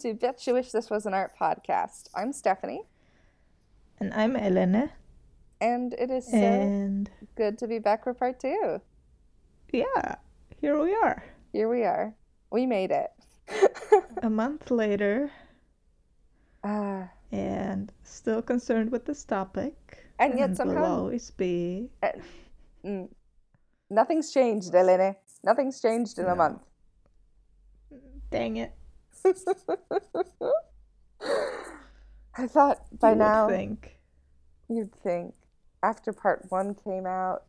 to Bet You Wish This Was an Art podcast. I'm Stephanie, And I'm Elena. and it is so And good to be back for part two. yeah, here we are. Here we are. We made it. A month later, Ah, and still concerned with this topic. And yet will somehow- always be. mm. Nothing's changed, Elene. Nothing's changed in a month. Dang it. I thought by you now think. you'd think after part one came out,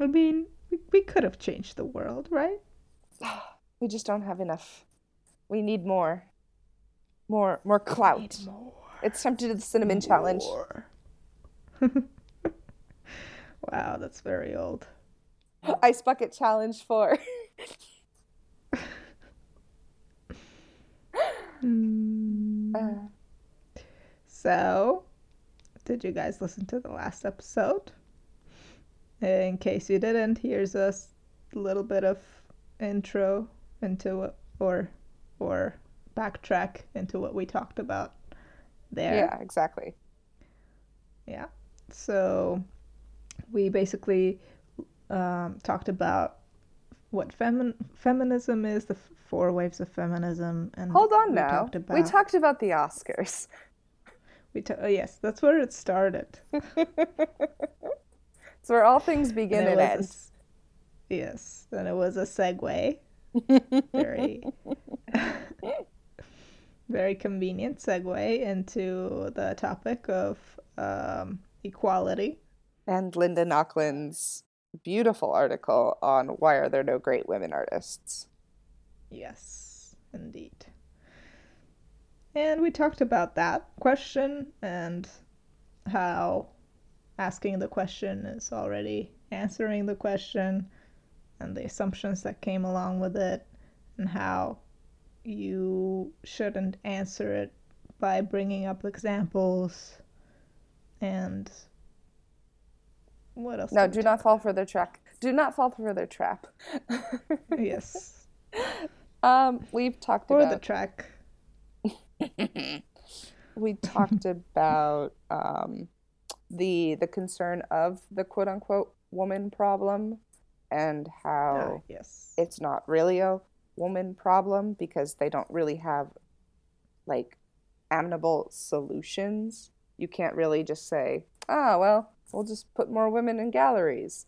I mean, we, we could have changed the world, right? we just don't have enough. We need more. More more clout. Need more. It's time to do the cinnamon challenge. More. wow, that's very old. Ice bucket challenge four. Hmm. Uh, So, did you guys listen to the last episode? In case you didn't, here's a little bit of intro into or or backtrack into what we talked about there. yeah, exactly. Yeah. So we basically um, talked about what femin- feminism is, the f- four waves of feminism, and Hold on we now. Talked about, We talked about the Oscars. We ta- oh, yes, that's where it started. It's where all things begin And and, it was a yes, and it was a segue. Very, very convenient segue into the topic of um, equality. And Linda Nochlin's beautiful article on why are there no great women artists. Yes, indeed. And we talked about that question and how asking the question is already answering the question and the assumptions that came along with it and how you shouldn't answer it by bringing up examples and what else? No, do not fall for their trap. Do not fall for their trap. Yes. Um, we've talked Or the about track. we talked about um, the the concern of the quote unquote woman problem and how Ah, yes. it's not really a woman problem because they don't really have like amenable solutions. You can't really just say, "Ah, well, we'll just put more women in galleries."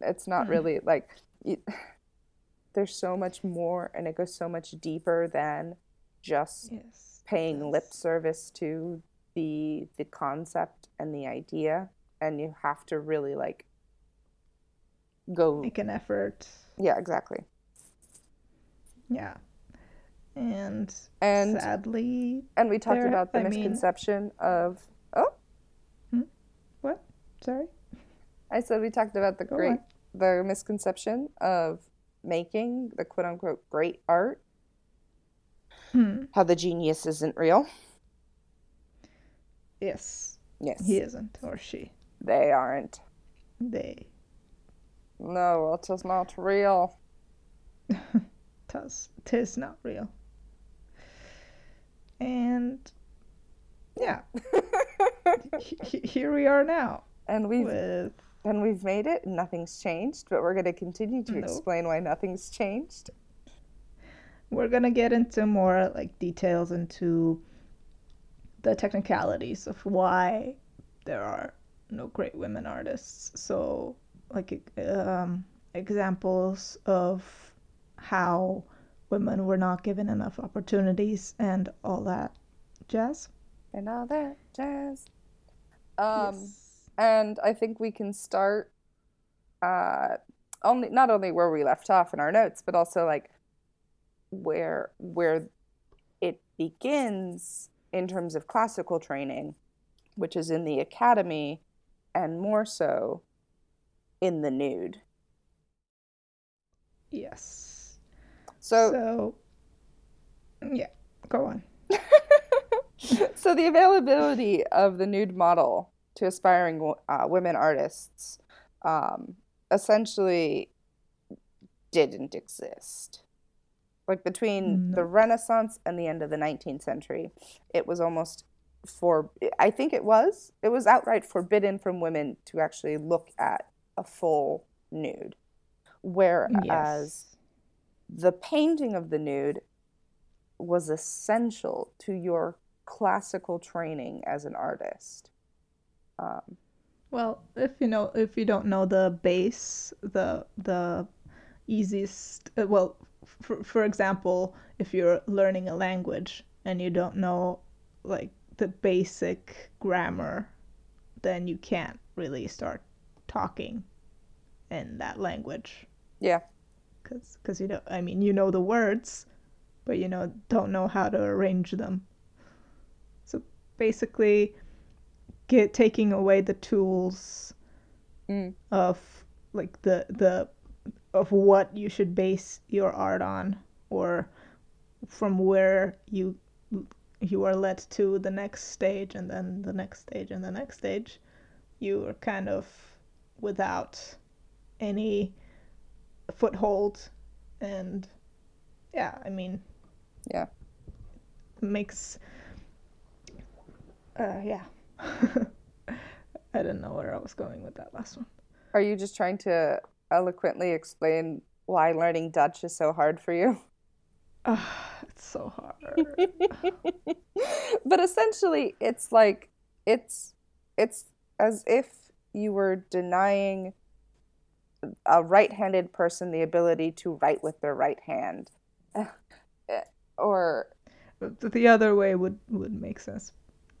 It's not Hmm. really like it, there's so much more and it goes so much deeper than just Yes. paying lip service to the the concept and the idea and you have to really like go make an effort. yeah exactly Yeah. And, and sadly, and we talked about the I mean- misconception of oh what? Sorry. i said we talked about the Go great on. the misconception of making the quote unquote great art Hmm. how the genius isn't real Yes, yes he isn't, or she. they aren't They. no it is not real Tis, tis not real. And yeah, he- he- here we are now and we've with and we've made it and nothing's changed but we're going to continue to No. explain why nothing's changed we're gonna get into more like details into the technicalities of why there are no great women artists. So, like um, examples of how women were not given enough opportunities and all that jazz. and all that jazz. Um, Yes. And I think we can start uh only not only where we left off in our notes, but also like where where it begins in terms of classical training, which is in the academy and more so in the nude. Yes. So So, yeah, go on. so the availability of the nude model to aspiring uh, women artists um, essentially didn't exist. Like between the Renaissance and the end of the 19th century, it was almost for, I think it was, it was outright forbidden from women to actually look at a full nude. Whereas Yes. the painting of the nude was essential to your classical training as an artist. Um, Well, if you know, if you don't know the base, the the easiest, uh, well, for for example, if you're learning a language and you don't know like the basic grammar, then you can't really start talking in that language yeah, because because you know, I mean, you know the words, but you know don't know how to arrange them. So basically, get taking away the tools mm, of like the the of what you should base your art on or from where you you are led to the next stage and then the next stage and the next stage you are kind of without any foothold and yeah i mean yeah. makes uh yeah i didn't know where i was going with that last one Are you just trying to eloquently explain why learning Dutch is so hard for you? Ah, it's so hard. But essentially, it's like it's it's as if you were denying a right-handed person the ability to write with their right hand. Or the other way would would make sense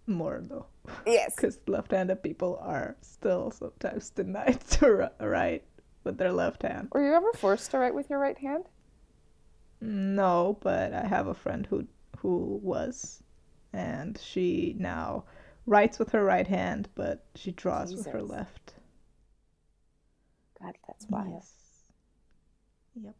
more though, yes, because left-handed people are still sometimes denied to ri- write with their left hand. were you ever forced to write with your right hand? No, but I have a friend who who was, and she now writes with her right hand, but she draws with her left. God, that's wild. Yes. Yep.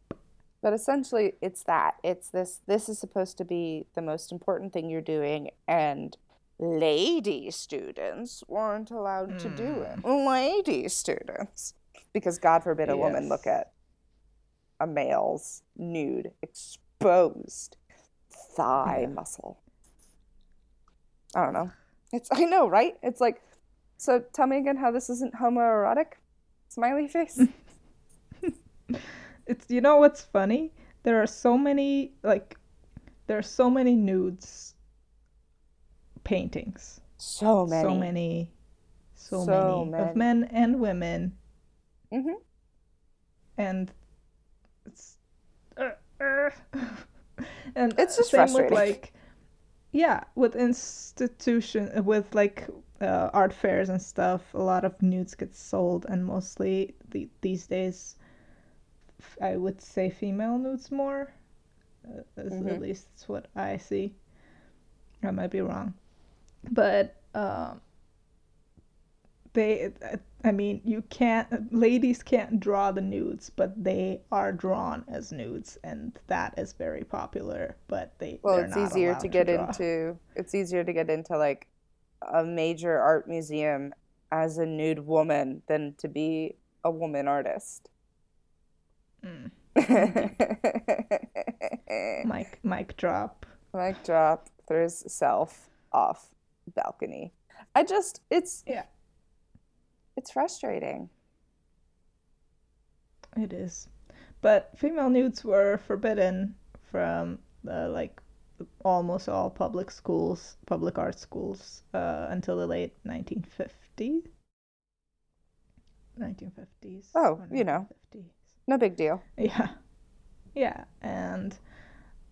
But essentially, it's that. It's this. This is supposed to be the most important thing you're doing, and lady students weren't allowed to do it. Hmm. Lady students, because God forbid a woman look at a male's nude, exposed thigh Yeah. muscle. I don't know. It's. I know, right? It's like. So tell me again how this isn't homoerotic. Smiley face. It's you know what's funny? There are so many like there are so many nudes paintings. So many. So many so, So many, many. of men and women hmm and it's uh, uh, and It's just same with like yeah, with institution with like uh, art fairs and stuff, a lot of nudes get sold and mostly the, these days I would say female nudes more. Uh, Mhm. At least that's what I see. I might be wrong, but um, they. I mean, you can't. Ladies can't draw the nudes, but they are drawn as nudes, and that is very popular. But they. Well, it's easier to get draw. into it's easier to get into like a major art museum as a nude woman than to be a woman artist. Mm. Mic Mic mic drop. drop throws self off balcony. I just it's Yeah. it's frustrating. It is. But female nudes were forbidden from the like almost all public schools, public art schools, uh, until the late 1950s. 1950s. Oh, you know. 1950s. No big deal. Yeah. Yeah, and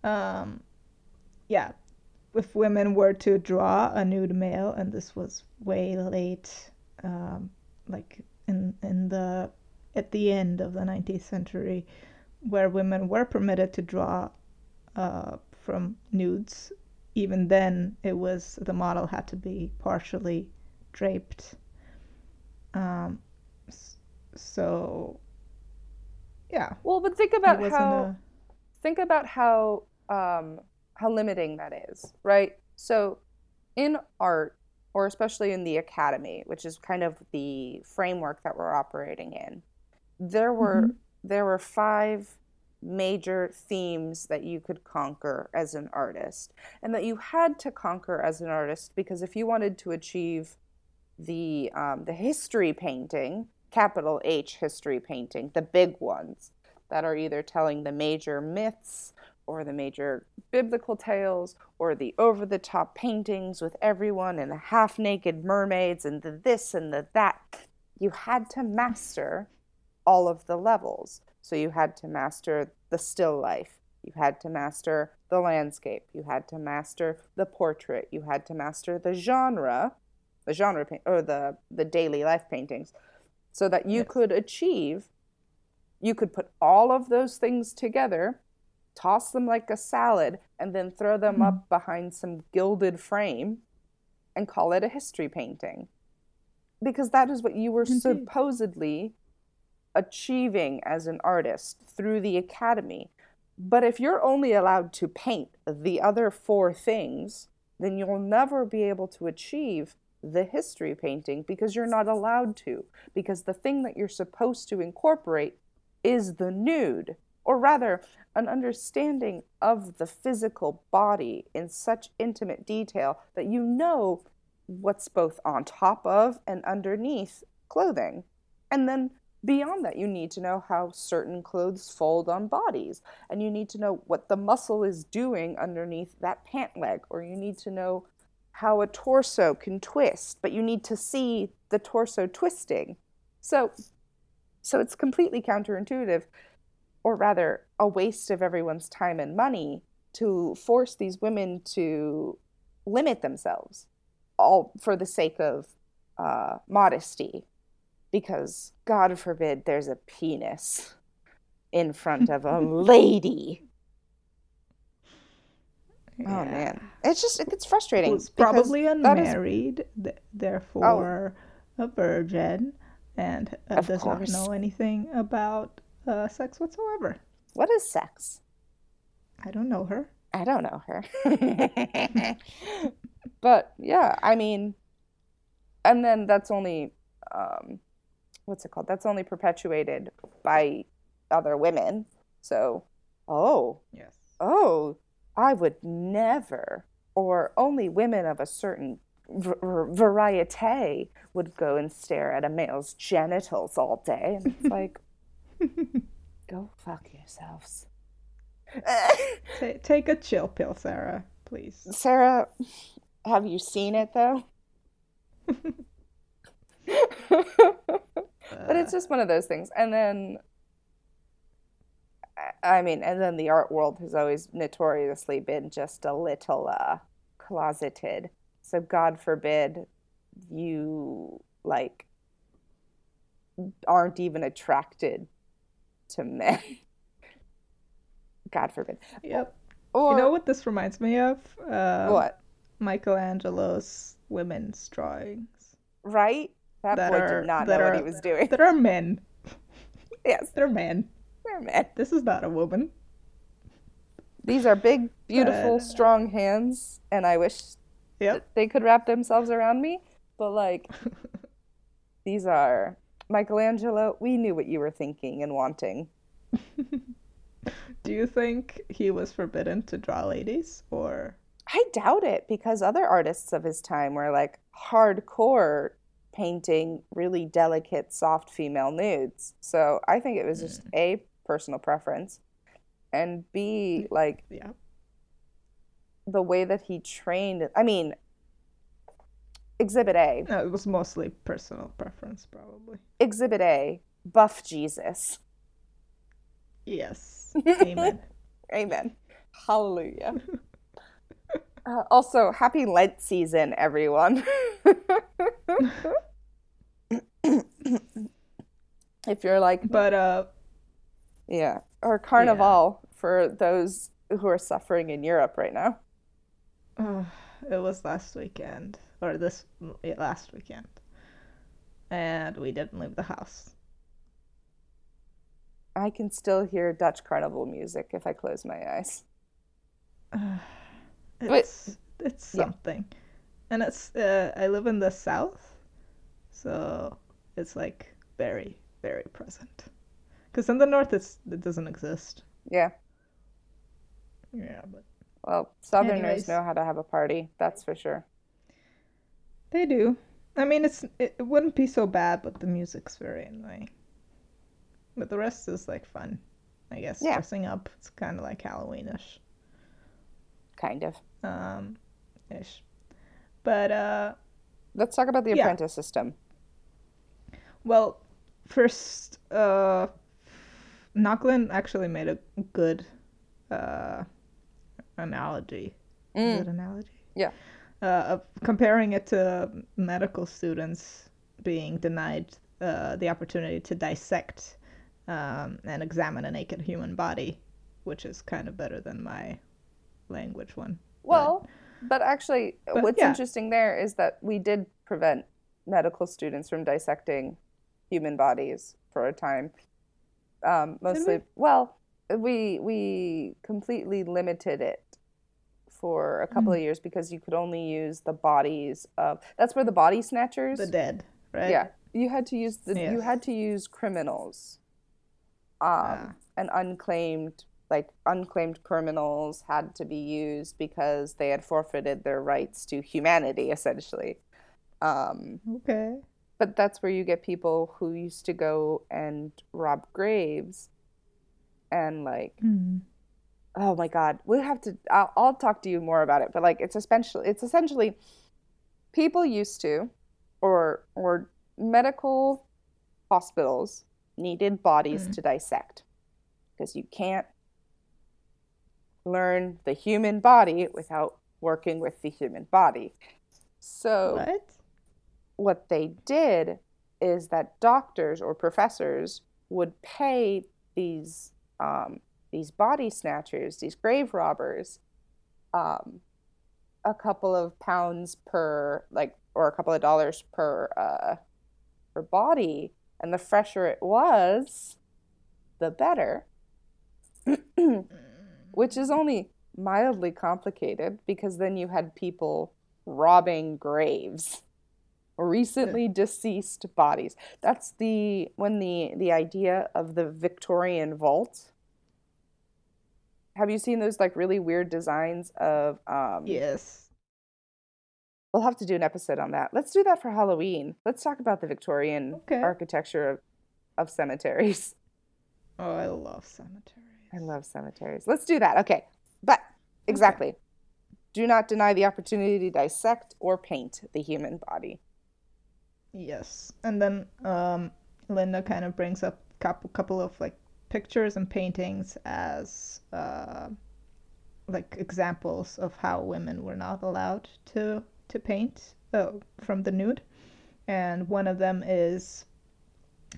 um yeah, if women were to draw a nude male, and this was way late, um, like in in the at the end of the 19th century, where women were permitted to draw uh, from nudes, even then it was the model had to be partially draped. Um, so yeah. Well, but think about how a... think about how um, how limiting that is, right? So in art, or especially in the academy, which is kind of the framework that we're operating in, there were mm-hmm. there were five major themes that you could conquer as an artist and that you had to conquer as an artist because if you wanted to achieve the um, the history painting capital H history painting the big ones that are either telling the major myths or the major biblical tales or the over the top paintings with everyone and the half naked mermaids and the this and the that you had to master all of the levels so you had to master the still life. You had to master the landscape. You had to master the portrait. You had to master the genre, the genre paint, or the the daily life paintings, so that you yes. could achieve. You could put all of those things together, toss them like a salad, and then throw them mm-hmm. up behind some gilded frame, and call it a history painting, because that is what you were Indeed. supposedly achieving as an artist through the academy. But if you're only allowed to paint the other four things, then you'll never be able to achieve the history painting because you're not allowed to. Because the thing that you're supposed to incorporate is the nude, or rather, an understanding of the physical body in such intimate detail that you know what's both on top of and underneath clothing. And then Beyond that, you need to know how certain clothes fold on bodies, and you need to know what the muscle is doing underneath that pant leg, or you need to know how a torso can twist, but you need to see the torso twisting. So, so it's completely counterintuitive, or rather, a waste of everyone's time and money to force these women to limit themselves, all for the sake of uh, modesty because God forbid there's a penis in front of a lady. Oh, yeah. Oh man, it's just it gets frustrating. Who's probably unmarried, is... th- therefore oh. a virgin, and uh, does course. not know anything about uh, sex whatsoever. What is sex? I don't know her. I don't know her. but yeah, I mean, and then that's only um, what's it called? That's only perpetuated by other women. So, oh, yes, oh, I would never, or only women of a certain v- variety would go and stare at a male's genitals all day. And it's like, go fuck yourselves. T- take a chill pill, Sarah, please. Sarah, have you seen it though? but it's just one of those things. And then, I mean, and then the art world has always notoriously been just a little uh, closeted. So God forbid you like aren't even attracted to men. God forbid. Yep. Or, you know what this reminds me of? Um, what? Michelangelo's women's drawings. Right? That, that boy are, did not know are, what he was doing. That are men. yes. They're men. They're men. This is not a woman. These are big, beautiful, but... strong hands, and I wish yep. they could wrap themselves around me. But, like, these are. Michelangelo, we knew what you were thinking and wanting. Do you think he was forbidden to draw ladies, or? I doubt it because other artists of his time were like hardcore painting really delicate, soft female nudes. So I think it was just mm. A, personal preference, and B, like, yeah. the way that he trained. I mean, Exhibit A. No, it was mostly personal preference, probably. Exhibit A, buff Jesus. Yes. Amen. Amen. Hallelujah. Uh, also, happy Lent season, everyone. if you're like, But uh, yeah, or yeah, Carnival for those who are suffering in Europe right now. uh, it was last weekend or this yeah, last weekend, and we didn't leave the house. I can still hear Dutch Carnival music if I close my eyes. But It's it's yeah, something, and it's uh, I live in the south, so it's like very very present. Because in the north, it's it doesn't exist. yeah. Yeah, but Well, Southerners anyways, know how to have a party, that's for sure. they do. I mean, it's it, it wouldn't be so bad, but the music's very annoying. But the rest is like fun, I guess. Yeah, Dressing up, it's kind of like Halloweenish, kind of. um, ish. But uh, Let's talk about the yeah. apprentice system. Well, first, uh, Nochlin actually made a good uh analogy. Is Mm, it analogy? yeah. uh, of comparing it to medical students being denied uh, the opportunity to dissect um, and examine a naked human body, which is kind of better than my language one. Well, but actually, but what's yeah, interesting there is that we did prevent medical students from dissecting human bodies for a time. Um, did we? mostly, well, we we completely limited it for a couple Mm. of years because you could only use the bodies of, that's where the body snatchers The dead, right? yeah, you had to use the you had to use criminals. Um, Ah, and unclaimed like unclaimed criminals had to be used because they had forfeited their rights to humanity essentially. Um, okay. but that's where you get people who used to go and rob graves and like Mm. oh my God, we have to. I'll, I'll talk to you more about it. But like, it's essentially it's essentially people used to, or or medical hospitals needed bodies Mm. to dissect because you can't learn the human body without working with the human body. So What? what they did is that doctors or professors would pay these um, these body snatchers, these grave robbers, um, a couple of pounds per like or a couple of dollars per uh, per body, and the fresher it was, the better. Which is only mildly complicated because then you had people robbing graves. Recently deceased bodies. That's the when the the idea of the Victorian vault. Have you seen those like really weird designs of um Yes. we'll have to do an episode on that. Let's do that for Halloween. Let's talk about the Victorian Okay. architecture of, of cemeteries. Oh, I love cemeteries. I love cemeteries. Let's do that. Okay. But Okay. exactly. Do not deny the opportunity to dissect or paint the human body. Yes. And then um, Linda kind of brings up couple couple of like pictures and paintings as uh, like examples of how women were not allowed to to paint uh, from the nude. And one of them is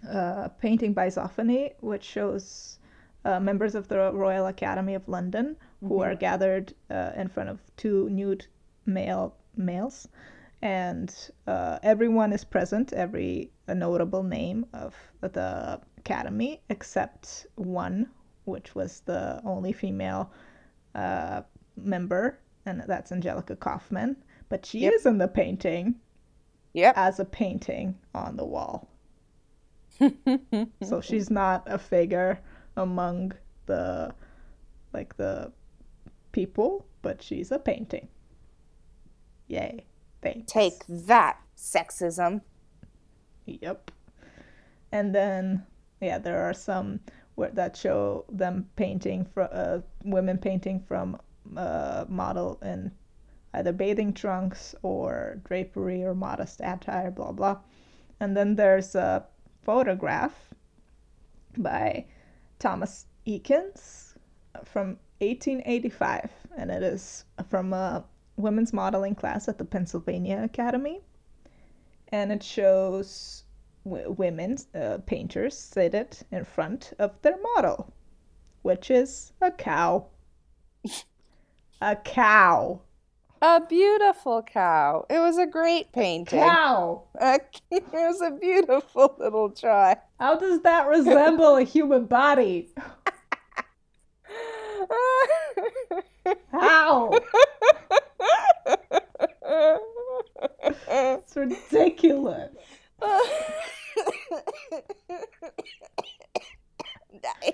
a painting by Zoffany, which shows uh, members of the Royal Academy of London who hmm are gathered uh, in front of two nude male males, and uh, everyone is present, every a notable name of the academy except one, which was the only female uh, member, and that's Angelica Kauffman. But she Yep. is in the painting Yep. as a painting on the wall. So she's not a figure among the like the people, but she's a painting. Yay. Take that, sexism. Yep. And then yeah, there are some where that show them painting from uh, women painting from uh, model in either bathing trunks or drapery or modest attire, blah blah. And then there's a photograph by Thomas Eakins from 1885, and it is from a women's modeling class at the Pennsylvania Academy, and it shows w- women uh, painters seated in front of their model, which is a cow. a cow. A beautiful cow. It was a great painting. Cow. A- it was a beautiful little try. How does that resemble a human body? How? It's ridiculous. Die.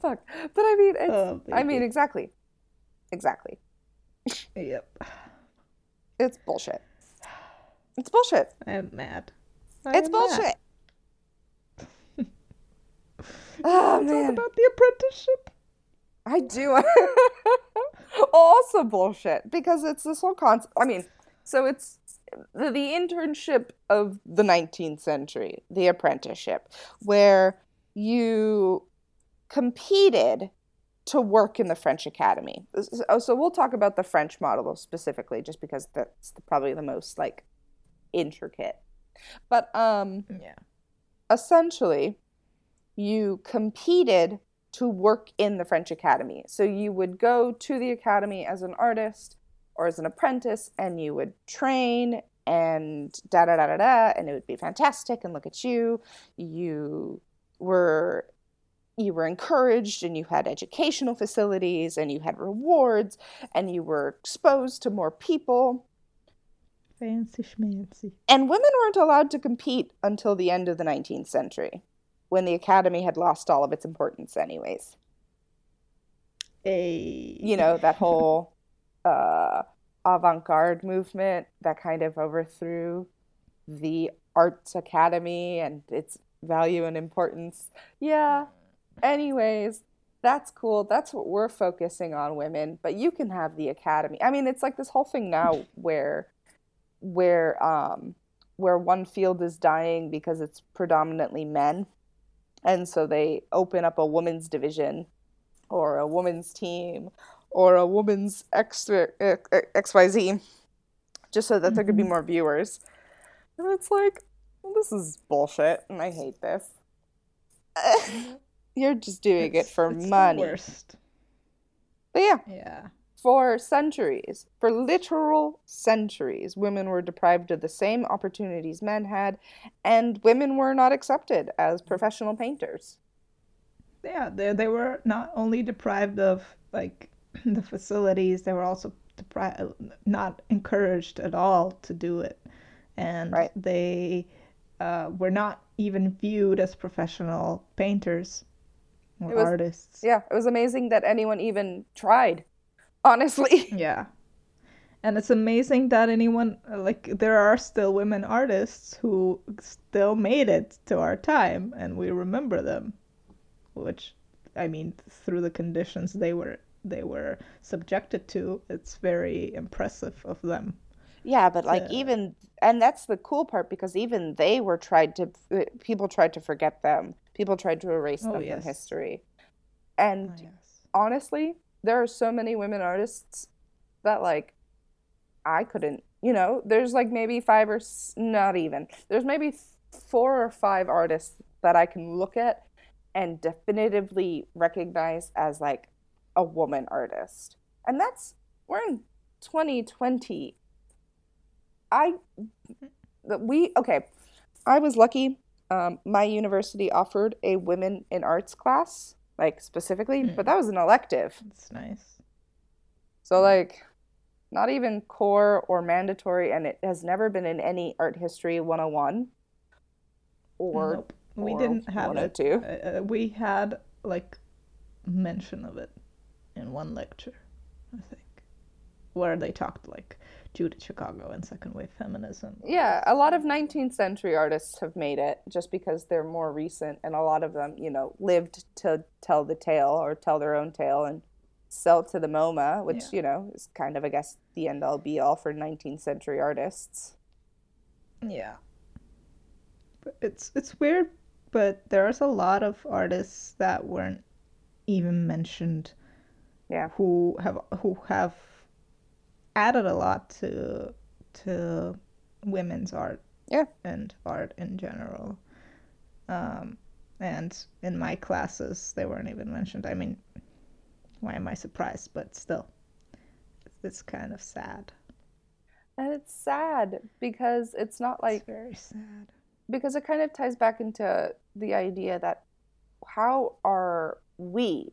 Fuck. But I mean, it's, Oh, I mean, exactly. Exactly. Yep. It's bullshit. It's bullshit. I'm mad. I It's bullshit. mad. Oh, Talk about the apprenticeship. I do. also bullshit because it's this whole concept. I mean, so it's the, the internship of the 19th century, the apprenticeship, where you competed to work in the French Academy. So, so we'll talk about the French model specifically, just because that's the, probably the most like intricate. But um, Yeah. essentially you competed to work in the French Academy. So you would go to the academy as an artist or as an apprentice and you would train and da da da da da and it would be fantastic and look at you. You were you were encouraged and you had educational facilities and you had rewards and you were exposed to more people. Fancy schmancy. And women weren't allowed to compete until the end of the 19th century, when the academy had lost all of its importance, anyways. A. You know, that whole uh, avant garde movement that kind of overthrew the arts academy and its value and importance. Yeah, anyways. That's cool. That's what we're focusing on women, but you can have the academy. I mean, it's like this whole thing now where where um where one field is dying because it's predominantly men and so they open up a women's division or a women's team or a women's extra xyz just so that there could be Mhm. more viewers and it's like well, this is bullshit and i hate this you're just doing it for it's the money worst. but yeah Yeah. For centuries, for literal centuries, women were deprived of the same opportunities men had, and women were not accepted as professional painters. Yeah. They they were not only deprived of like the facilities, they were also deprived, not encouraged at all to do it, and Right. they uh, were not even viewed as professional painters or was- artists. Yeah, it was amazing that anyone even tried, honestly. Yeah. And it's amazing that anyone, like, there are still women artists who still made it to our time and we remember them. Which, I mean, through the conditions they were they were subjected to, it's very impressive of them. Yeah, but like to even, and that's the cool part because even they were tried to, uh, people tried to forget them. People tried to erase Oh, them from yes. history. Oh, And yes. honestly, there are so many women artists that like I couldn't, you know, there's like maybe five or s- not even. There's maybe four or five artists that I can look at and definitively recognize as like a woman artist. And that's we're in 2020. I that we okay, I was lucky. Um, my university offered a women in arts class, like specifically, but Mm. that was an elective. It's nice. So like not even core or mandatory and it has never been in any art history 101 or Nope. We or didn't have it. 102. Uh, uh, we had, like, mention of it in one lecture, I think, where they talked, like, Judith Chicago and second wave feminism. Yeah, a lot of 19th century artists have made it just because they're more recent and a lot of them, you know, lived to tell the tale or tell their own tale and sell to the MoMA, which, Yeah. you know, is kind of I guess the end all be all for 19th century artists. Yeah. But it's it's weird, but there's a lot of artists that weren't even mentioned Yeah. who have who have added a lot to to women's art Yeah. and art in general. Um, and in my classes, they weren't even mentioned. I mean, why am I surprised? But still, it's kind of sad. And it's sad because it's not like it's very sad. because it kind of ties back into the idea that how are we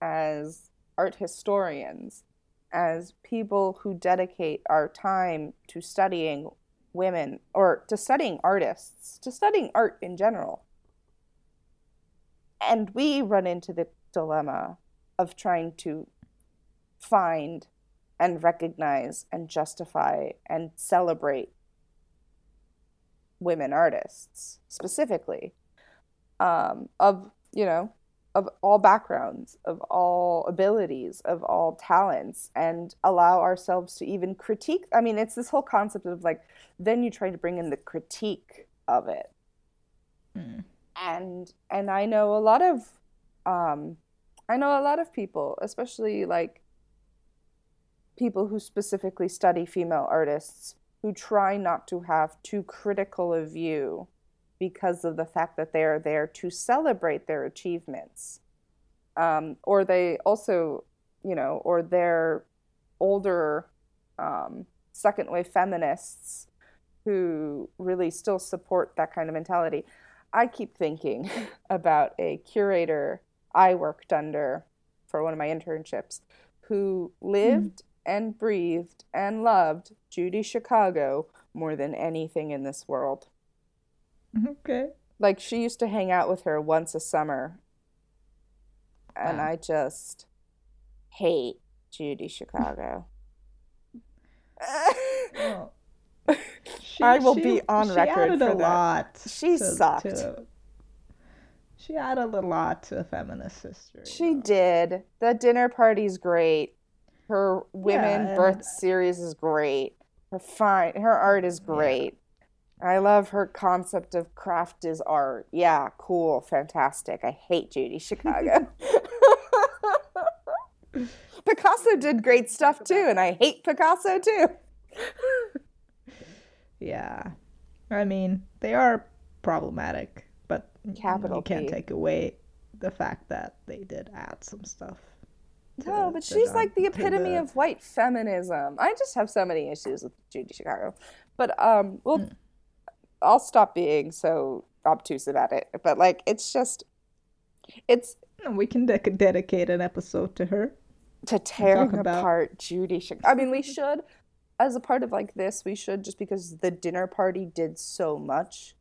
as art historians as people who dedicate our time to studying women or to studying artists to studying art in general. And we run into the dilemma of trying to find and recognize and justify and celebrate women artists specifically um, of you know of all backgrounds of all abilities of all talents and allow ourselves to even critique i mean it's this whole concept of like then you try to bring in the critique of it Mm. and and i know a lot of um i know a lot of people especially like people who specifically study female artists who try not to have too critical a view because of the fact that they are there to celebrate their achievements. Um, or they also you know or they're older um, second wave feminists who really still support that kind of mentality. I keep thinking about a curator i worked under for one of my internships who lived and breathed and loved Judy Chicago more than anything in this world. Okay. Like she used to hang out with her once a summer. And Wow. I just hate Judy Chicago. Well, she, I will she- be on she record added for a that. lot. She to- sucked. to- she added a lot to the feminist history. she though. did. The dinner party's great. Her women and- birth series is great. Her fine her art is great. I love her concept of craft is art. Yeah, cool, fantastic. I hate Judy Chicago. Picasso did great stuff too, and I hate Picasso too. Yeah. I mean, they are problematic, but Capital you can't P. take away the fact that they did add some stuff. No, the- but she's like the epitome the- of white feminism. I just have so many issues with Judy Chicago. But um well Mm. I'll stop being so obtuse about it. But like it's just it's we can dec dedicate an episode to her. to tearing talk about- apart Judy. I mean, we should as a part of like this, we should just because the dinner party did so much.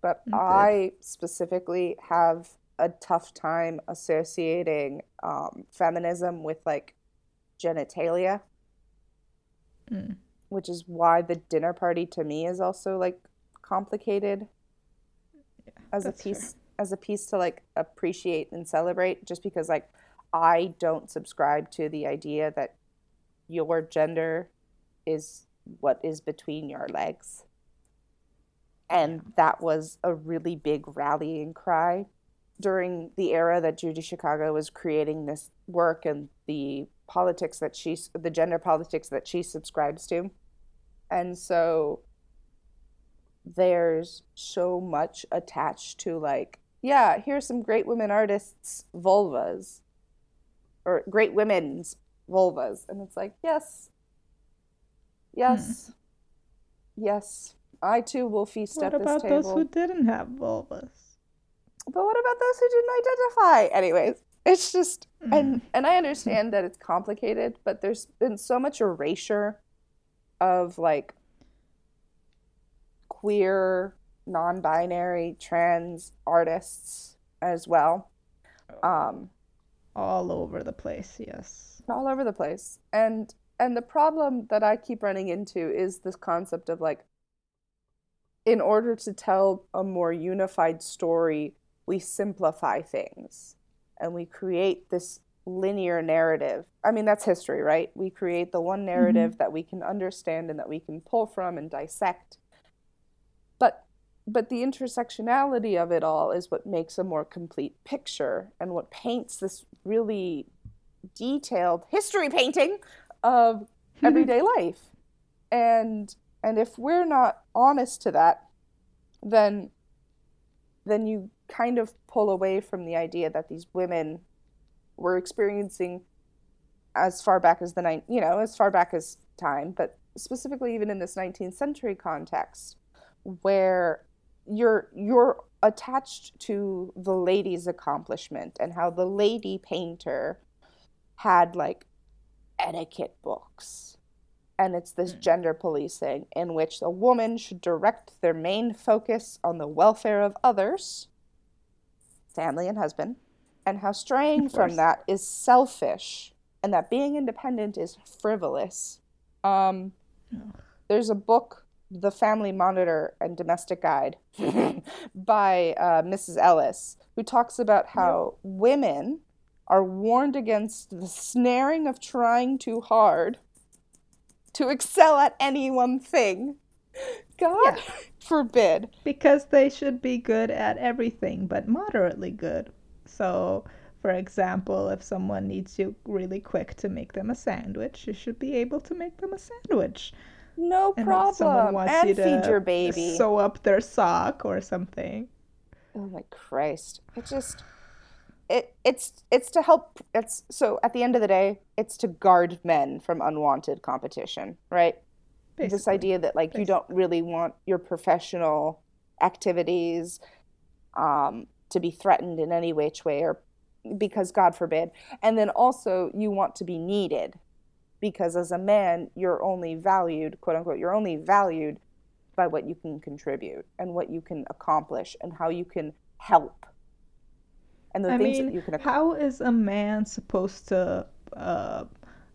But. I specifically have a tough time associating um, feminism with like genitalia. Mm. which is why the dinner party to me is also like complicated as a piece as a piece to like appreciate and celebrate just because like I don't subscribe to the idea that your gender is what is between your legs. And that was a really big rallying cry during the era that Judy Chicago was creating this work and the politics that she, the gender politics that she subscribes to. And so there's so much attached to like, yeah, here's some great women artists' vulvas or great women's vulvas. And it's like, yes, yes, yes. I too will feast What at this table. What about those who didn't have vulvas? But what about those who didn't identify? Anyways, it's just and Mm. and I understand that it's complicated, but there's been so much erasure of like queer, non-binary, trans artists as well. Um all over the place, yes. all over the place. And and the problem that I keep running into is this concept of like in order to tell a more unified story, we simplify things and we create this linear narrative. I mean, that's history, right? We create the one narrative that we can understand and that we can pull from and dissect. But the intersectionality of it all is what makes a more complete picture and what paints this really detailed history painting of hmm. everyday life. And and if we're not honest to that, then then you kind of pull away from the idea that these women were experiencing as far back as the nine, you know, as far back as time, but specifically even in this 19th century context, where you're you're attached to the lady's accomplishment and how the lady painter had like etiquette books. And it's this gender policing in which a woman should direct their main focus on the welfare of others, family and husband, and how straying from that is selfish and that being independent is frivolous. Um, there's a book, The Family Monitor and Domestic Guide, by uh, Mrs. Ellis, who talks about how women are warned against the snaring of trying too hard to excel at any one thing. God yeah. forbid. Because they should be good at everything, but moderately good. So, for example, if someone needs you really quick to make them a sandwich, you should be able to make them a sandwich. No and problem. Someone wants and you to feed your baby. Sew up their sock or something. Oh my Christ. It just it it's it's to help it's so at the end of the day it's to guard men from unwanted competition right Basically. this idea that like Basically. you don't really want your professional activities um, to be threatened in any which way or because god forbid and then also you want to be needed because as a man you're only valued quote unquote you're only valued by what you can contribute and what you can accomplish and how you can help and the I things mean, that you can. How is a man supposed to uh,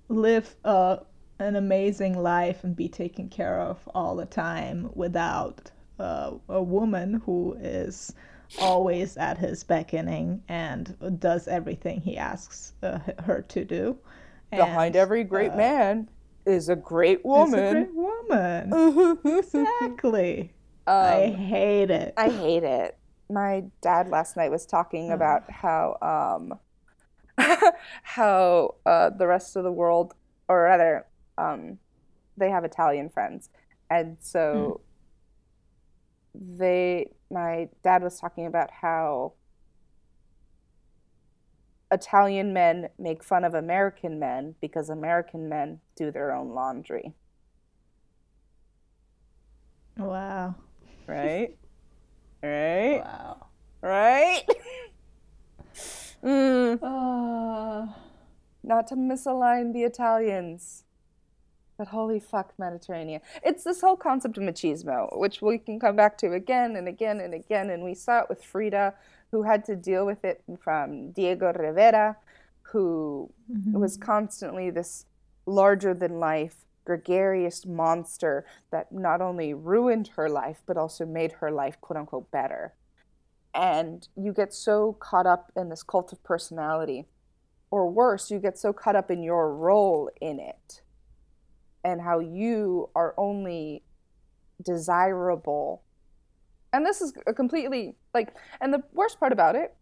live uh, an amazing life and be taken care of all the time without uh, a woman who is always at his beckoning and does everything he asks uh, her to do? Behind every great uh, man is a great woman. Is a great woman. exactly. Um, I hate it. I hate it my dad last night was talking about how um how uh, the rest of the world, or rather, um, they have Italian friends, and so mm. they. My dad was talking about how Italian men make fun of American men because American men do their own laundry. Wow. Right? Right? Wow. Right? mm. Uh, not to misalign the Italians. But holy fuck, Mediterranean. It's this whole concept of machismo, which we can come back to again and again and again. And we saw it with Frida, who had to deal with it from Diego Rivera, who mm-hmm. was constantly this larger than life gregarious monster that not only ruined her life, but also made her life, quote unquote, better. And you get so caught up in this cult of personality, or worse, you get so caught up in your role in it and how you are only desirable. And this is a completely like, and the worst part about it,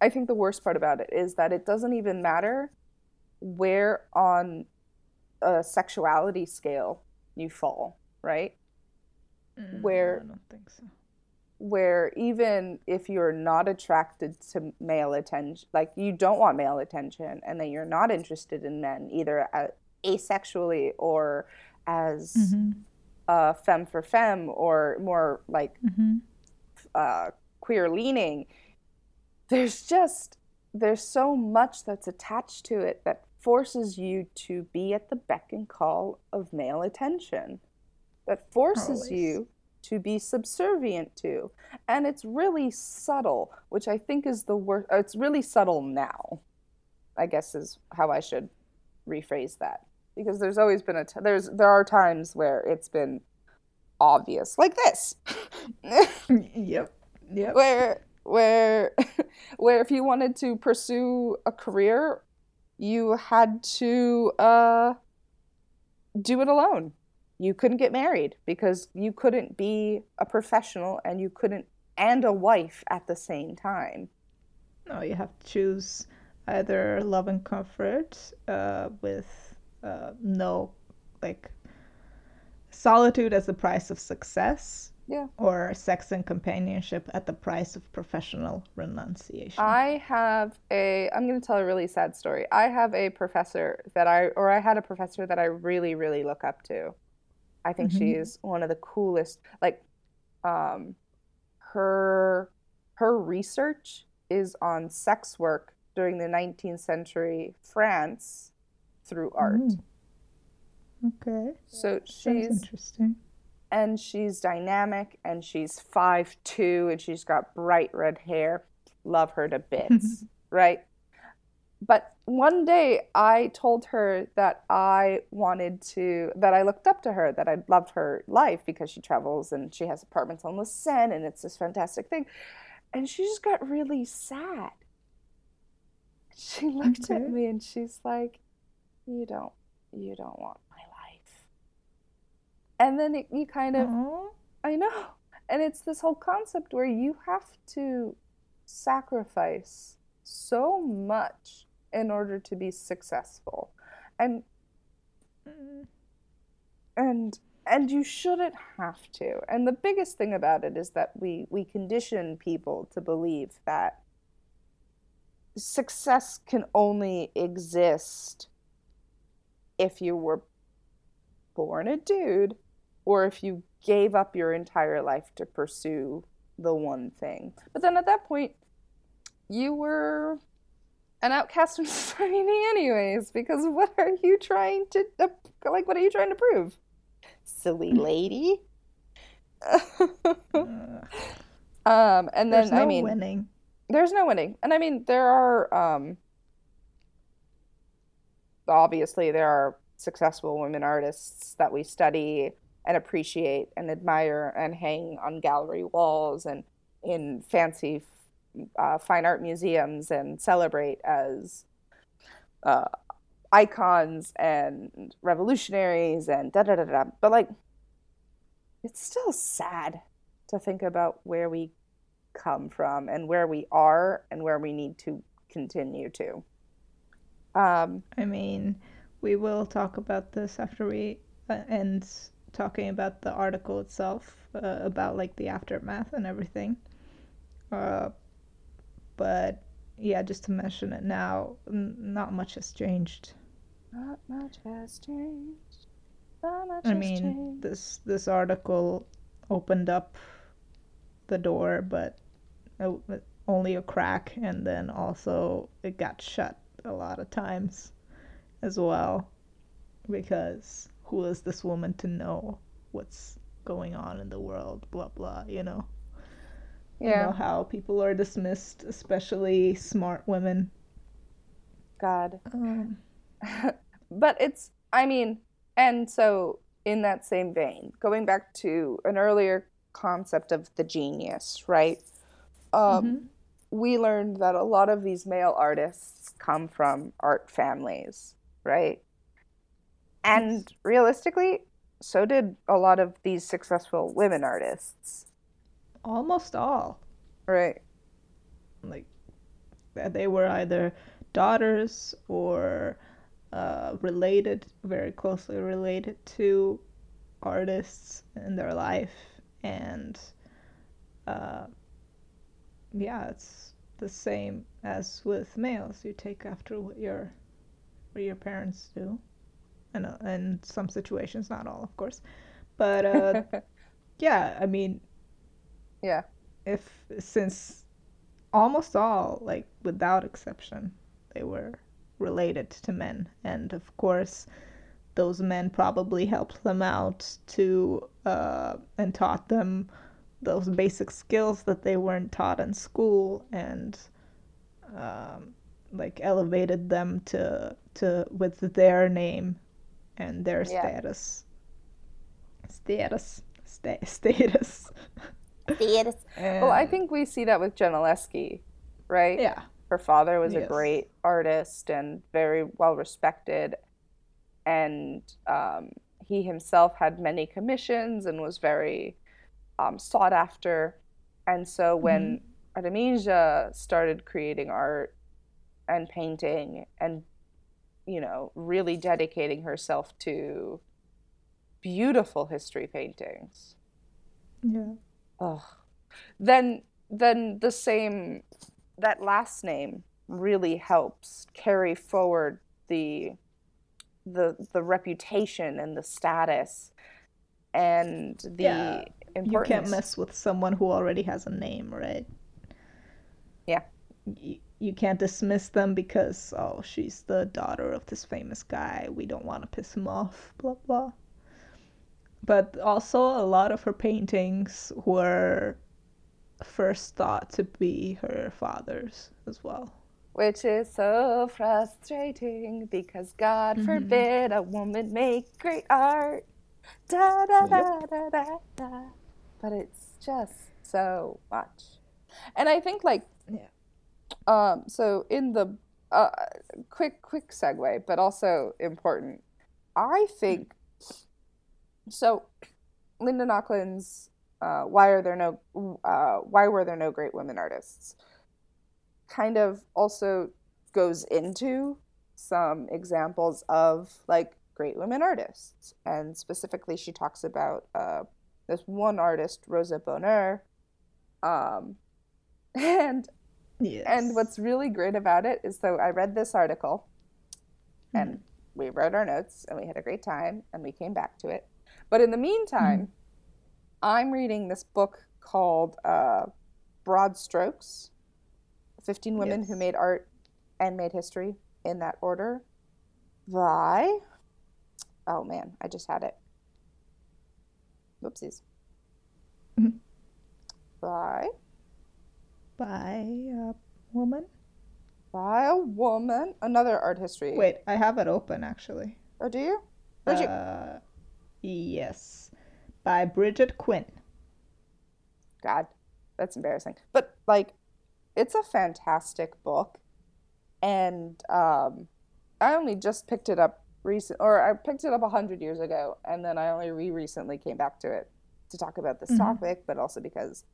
I think the worst part about it is that it doesn't even matter where on a sexuality scale you fall, right? Mm, where I don't think so. Where even if you're not attracted to male attention, like you don't want male attention, and then you're not interested in men either asexually or as mm-hmm. Uh, femme for femme or more like mm-hmm. uh, queer leaning, there's just there's so much that's attached to it that forces you to be at the beck and call of male attention, that forces Always. you to be subservient to. And it's really subtle, which I think is the worst. It's really subtle now, I guess is how I should rephrase that. Because there's always been a t- there's there are times where it's been obvious, like this. yep. Yep. Where where where if you wanted to pursue a career you had to uh, do it alone. You couldn't get married because you couldn't be a professional and you couldn't and a wife at the same time. No, you have to choose either love and comfort uh, with uh, no like solitude as the price of success Yeah. or sex and companionship at the price of professional renunciation. I have a, I'm going to tell a really sad story. I have a professor that I, or I had a professor that I really, really look up to. I think she hmm is one of the coolest. Like, um, her her research is on sex work during the 19th century France through art. Mm, okay. So she's interesting. and she's dynamic and she's five two and she's got bright red hair. Love her to bits, right? But one day I told her that I wanted to, that I looked up to her, that I loved her life because she travels and she has apartments on the Seine and it's this fantastic thing. And she just got really sad. She looked at me and she's like, "You don't, you don't want my life." And then it, you kind of. I know. And it's this whole concept where you have to sacrifice so much in order to be successful. And Mm, and and you shouldn't have to. And the biggest thing about it is that we we condition people to believe that success can only exist if you were born a dude or if you gave up your entire life to pursue the one thing. But then at that point, you were an outcast from society, anyways, because what are you trying to, uh, like, what are you trying to prove? Silly lady. uh, um, and there's then, I no mean, winning. there's no winning. And I mean, there are, um, obviously, there are successful women artists that we study and appreciate and admire and hang on gallery walls and in fancy uh, fine art museums and celebrate as uh, icons and revolutionaries and da da da da. But like, it's still sad to think about where we come from and where we are and where we need to continue to. Um, I mean, we will talk about this after we uh, end talking about the article itself, uh, about like the aftermath and everything. Uh, but yeah, just to mention it now, n- not much has changed. not much has changed. Not much I has mean, changed. this this article opened up the door, but o- only a crack, and then also it got shut a lot of times as well, because who is this woman to know what's going on in the world? Blah blah, you know. You know Yeah, how people are dismissed, especially smart women. God. Um, But it's, I mean, and so in that same vein, going back to an earlier concept of the genius, right? Um, mhm. we learned that a lot of these male artists come from art families, right? And realistically, so did a lot of these successful women artists, Almost all. right? Like they were either daughters or uh, related, very closely related to artists in their life, and uh, yeah, it's the same as with males. You take after what your what your parents do, and uh, in some situations, not all, of course, but uh, yeah, I mean, Yeah, if since almost all, like without exception, they were related to men, and of course, those men probably helped them out to uh, and taught them those basic skills that they weren't taught in school, and um, like elevated them to to with their name and their yeah. status, status, sta- status, Theaters. Well, I think we see that with Gentileschi, right? yeah, Her father was a great artist and very well respected, and um, he himself had many commissions and was very um, sought after. And so hmm when Artemisia started creating art and painting and, you know, really dedicating herself to beautiful history paintings. Yeah. Oh, then then the same that last name really helps carry forward the the the reputation and the status and the Yeah. You can't mess with someone who already has a name, right? Yeah. You, you can't dismiss them because, oh, she's the daughter of this famous guy. We don't want to piss him off, blah, blah. But also, a lot of her paintings were first thought to be her father's as well. Which is so frustrating because God hmm forbid a woman make great art. Da da Yep. da da da da. But it's just so much. And I think like Yeah. um so in the uh quick quick segue, but also important. I think so Linda Nochlin's uh, why are there no uh, why were there no great women artists kind of also goes into some examples of like great women artists and specifically she talks about uh, this one artist rosa bonheur um, and and what's really great about it is so i read this article hmm. and we wrote our notes and we had a great time and we came back to it. But in the hmm. Meantime i'm reading this book called uh, broad strokes 15 women who made art and made history in that order by oh man i just had it whoopsies Mhm. by By a woman? by a woman another art history Wait, I have it open actually. oh do you where'd Uh, yes. By Bridget Quinn. god that's embarrassing but like it's a fantastic book and um i only just picked it up recent or i picked it up a hundred years ago and then i only re-recently came back to it to talk about this hmm topic but also because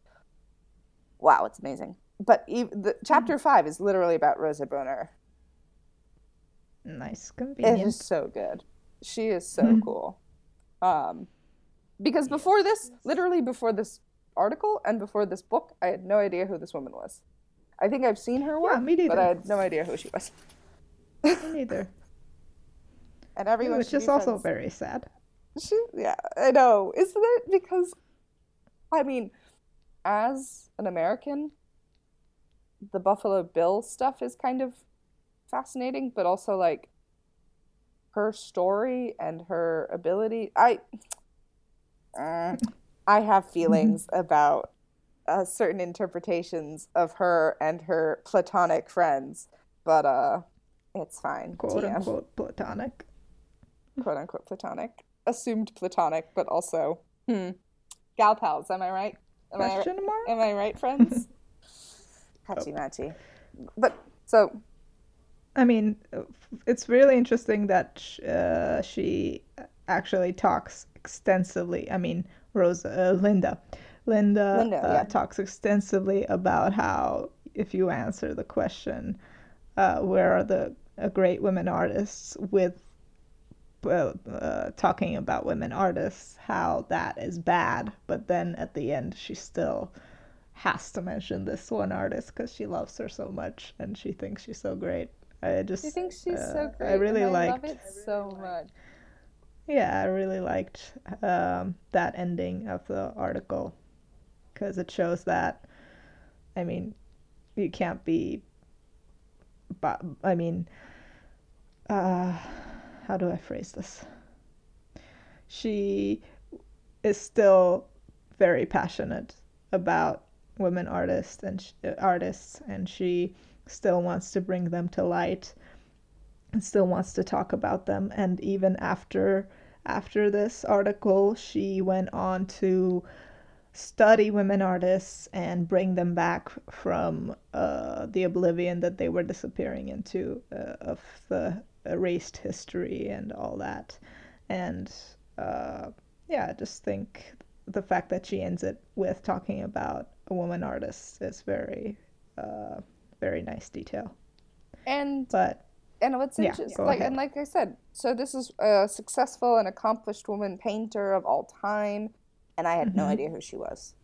wow it's amazing. But the chapter five is literally about rosa bonheur. Nice, it is convenient. so good. She is so Hmm. cool. Um because before this literally before this article and before this book i had no idea who this woman was. I think i've seen her Yeah, work me but i had no idea who she was. Me neither. and everyone Which should be is also friends very sad. she yeah i know isn't it because i mean as an american the buffalo bill stuff is kind of fascinating but also like her story and her ability i uh, i have feelings about uh, certain interpretations of her and her platonic friends but uh it's fine Quote tm unquote platonic. Quote unquote platonic. Assumed platonic but also hmm gal pals am i right? Am i mark? am i right friends? Oh. hachi machi but so. I mean, it's really interesting that sh- uh, she actually talks extensively. I mean, Rosa, uh, Linda, Linda linda uh, yeah. talks extensively about how if you answer the question, uh, where are the uh, great women artists, with uh, uh, talking about women artists, how that is bad. But then at the end, she still has to mention this one artist because she loves her so much and she thinks she's so great. I she just, thinks she's so uh, I great and really i love liked, it so much yeah, I really liked um, that ending of the article because it shows that, I mean, you can't be, but I mean, uh, how do I phrase this? She is still very passionate about women artists and sh- uh, artists, and she still wants to bring them to light and still wants to talk about them. And even after after this article, she went on to study women artists and bring them back from uh, the oblivion that they were disappearing into uh, of the erased history and all that. And uh, yeah, I just think the fact that she ends it with talking about a woman artist is very, uh, very nice detail. and But And what's Yeah, interesting, like, ahead. and like I said, so this is a successful and accomplished woman painter of all time, and I had no Mhm. idea who she was.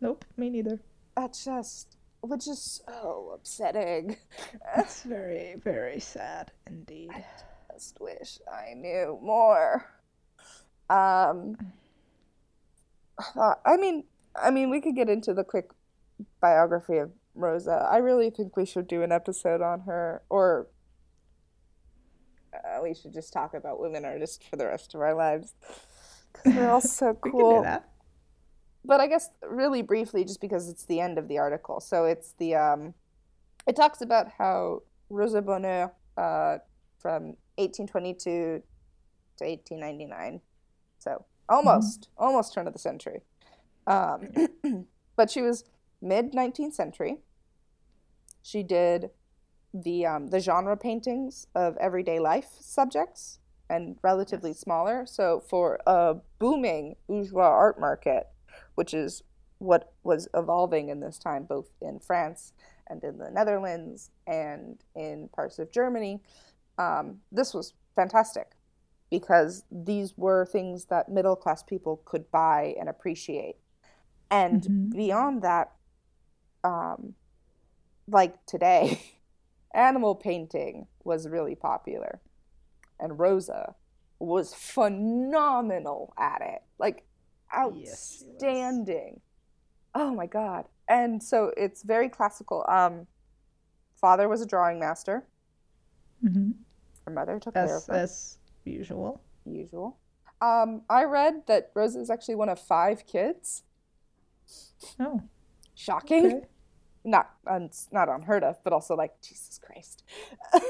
Nope, me neither. That just, which is so upsetting. It's very, very sad indeed. I just wish I knew more. Um, I mean, I mean, we could get into the quick biography of Rosa. I really think we should do an episode on her, or uh, we should just talk about women artists for the rest of our lives because they're all so We cool. Can do that. But I guess really briefly, just because it's the end of the article. So it's the um, it talks about how Rosa Bonheur, uh, from 1822 to 1899, so almost almost turn of the century. Um, but she was mid 19th century. She did the um, the genre paintings of everyday life subjects and relatively smaller. So for a booming bourgeois art market, which is what was evolving in this time, both in France and in the Netherlands and in parts of Germany, um, this was fantastic because these were things that middle class people could buy and appreciate. And Mhm. beyond that, um, like today, animal painting was really popular. And Rosa was phenomenal at it. Like Yes, outstanding. Oh my god. And so it's very classical. Um father was a drawing master. Mm-hmm. Her mother took care of As her, as usual. usual. Um I read that Rosa is actually one of five kids. Oh, Shocking. okay. Not un- not unheard of, but also like Jesus Christ.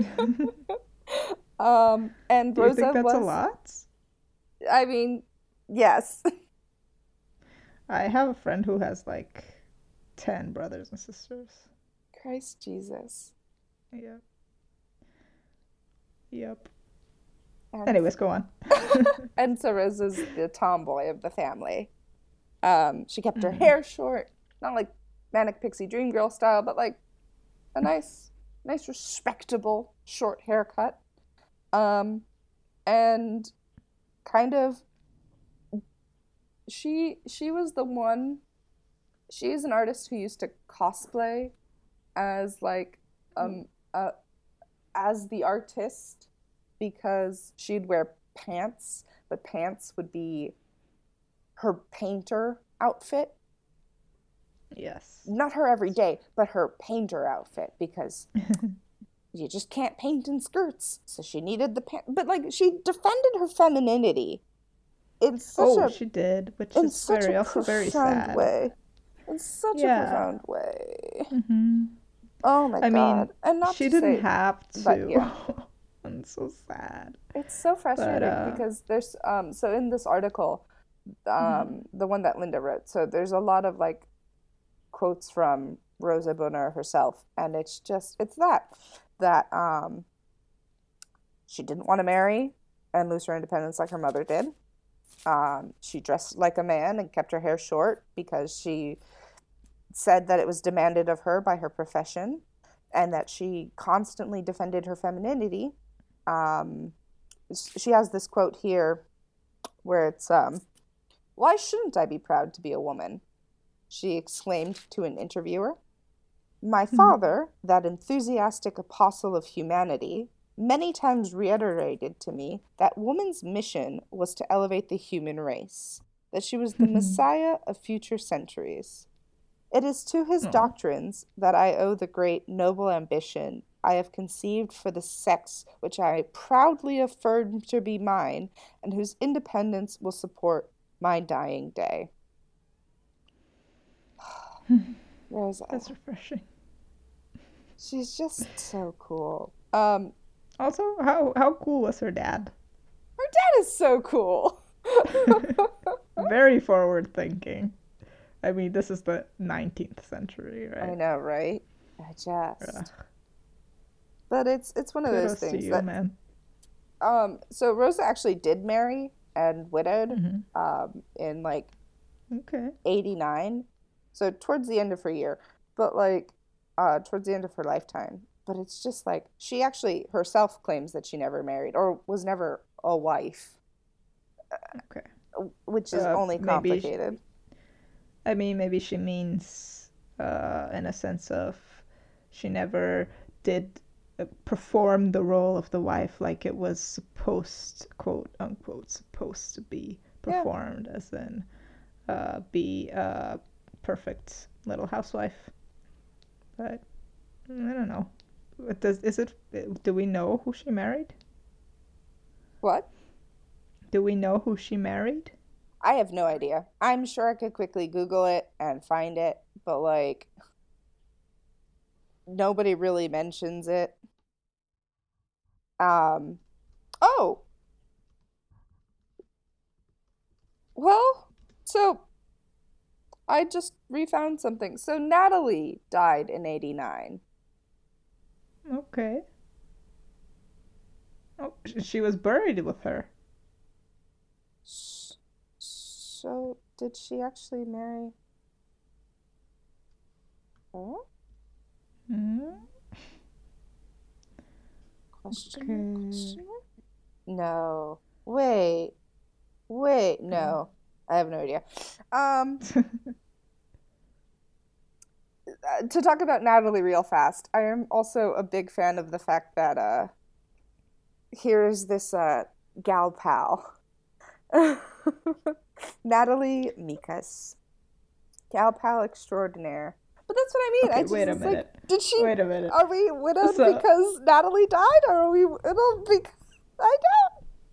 um and Do you Rosa think that's was a lot? I mean, yes. I have a friend who has like ten brothers and sisters. Christ Jesus. Yep. Yep. And Anyways, go on. And so is the tomboy of the family. Um, she kept her Mhm. hair short, not like manic pixie dream girl style, but like a nice, nice, respectable short haircut. Um, and kind of, she she was the one. She is an artist who used to cosplay as like um uh, as the artist because she'd wear pants, but pants would be her painter outfit. yes. Not her every day, but her painter outfit because you just can't paint in skirts. So she needed the pants But like she defended her femininity in such oh, a she did, which is very a also very profound sad. way. In such Yeah. a profound way. hmm Oh my god. I mean, and not she didn't say, have but to. yeah. I'm so sad. It's so frustrating uh, because there's um so in this article um Mhm. the one that Linda wrote so there's a lot of like quotes from Rosa Bonheur herself and it's just it's that that um she didn't want to marry and lose her independence like her mother did. Um she dressed like a man and kept her hair short because she said that it was demanded of her by her profession and that she constantly defended her femininity. Um, she has this quote here where it's um, why shouldn't i be proud to be a woman? She exclaimed to an interviewer. My father that enthusiastic apostle of humanity many times reiterated to me that woman's mission was to elevate the human race that she was the Mhm. messiah of future centuries it is to his Aw. doctrines that I owe the great noble ambition I have conceived for the sex which I proudly affirm to be mine, and whose independence will support my dying day. Rosa, That's refreshing. she's just so cool. Um, Also, how how cool was her dad? her dad is so cool. Very forward thinking. I mean, this is the 19th century, right? I know, right? I just, Ugh. but it's it's one of those Kudos to things you, that man. um. So Rosa actually did marry and widowed Mhm. um in like Okay. 89 so towards the end of her year but like uh towards the end of her lifetime but it's just like she actually herself claims that she never married or was never a wife, Okay. which is Uh, only maybe she- complicated. I mean, maybe she means, uh, in a sense of, she never did uh, perform the role of the wife like it was supposed, quote unquote, supposed to be Yeah. performed, as in, uh, be a perfect little housewife. But I don't know. Does is it? Do we know who she married? What? Do we know who she married? I have no idea. I'm sure I could quickly Google it and find it, but like nobody really mentions it. Um oh. Well, so I just refound something. So Natalie died in 89. Okay. Oh, she was buried with her. So did she actually marry? Huh? Hmm? Question Okay. question? No. Wait. Wait, no. I have no idea. Um to talk about Natalie real fast. I am also a big fan of the fact that uh here's this uh gal pal. Natalie Micas. Gal pal extraordinaire. But that's what I mean. I just wait a it's like, minute. did she Wait a minute. are we widowed So- because Natalie died or are we widowed because I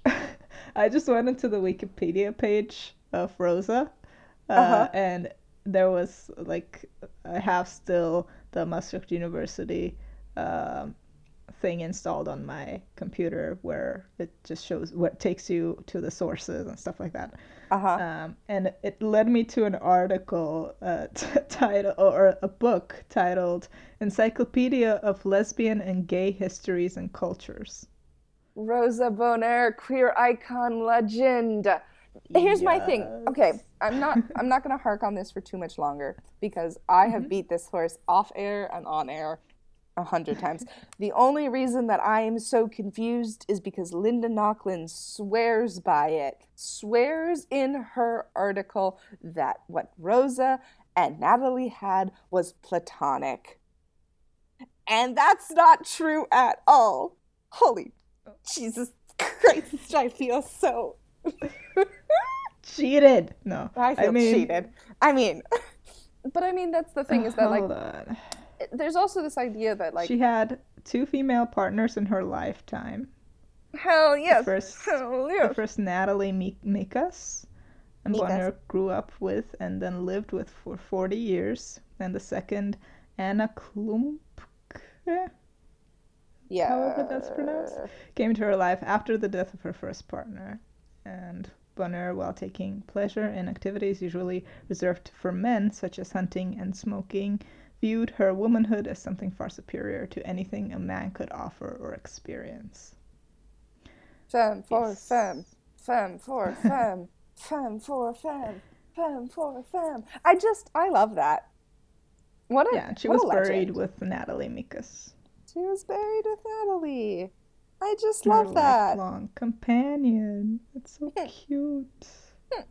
don't I just went into the Wikipedia page of Rosa, uh, Uh-huh. and there was like I have still the Maastricht University um, thing installed on my computer where it just shows what takes you to the sources and stuff like that. Uh-huh. Um, and it led me to an article uh, t- title or a book titled "Encyclopedia of Lesbian and Gay Histories and Cultures." Rosa Bonheur, queer icon legend. Here's my thing. Okay, I'm not I'm not gonna hark on this for too much longer because I have Mhm. beat this horse off air and on air a hundred times. The only reason that I am so confused is because Linda Nochlin swears by it. Swears in her article that what Rosa and Natalie had was platonic. And that's not true at all. Holy Jesus Christ, I feel so cheated. No, I feel mean, cheated. I mean, but I mean that's the thing is that like on. there's also this idea that like she had two female partners in her lifetime. hell yes, The first- hell The first Natalie Mi- Micas, and Micas. Bonner grew up with and then lived with for 40 years. And the second, Anna Klump, Yeah. however that's pronounced. came into her life after the death of her first partner. And Bonner, while taking pleasure in activities usually reserved for men, such as hunting and smoking, viewed her womanhood as something far superior to anything a man could offer or experience. Femme for Yes. femme, femme for femme, femme for femme, femme for femme. I just I love that. What a Yeah, she was legend. buried with Natalie Micas. She was buried with Natalie. I just love that. lifelong companion. It's so cute.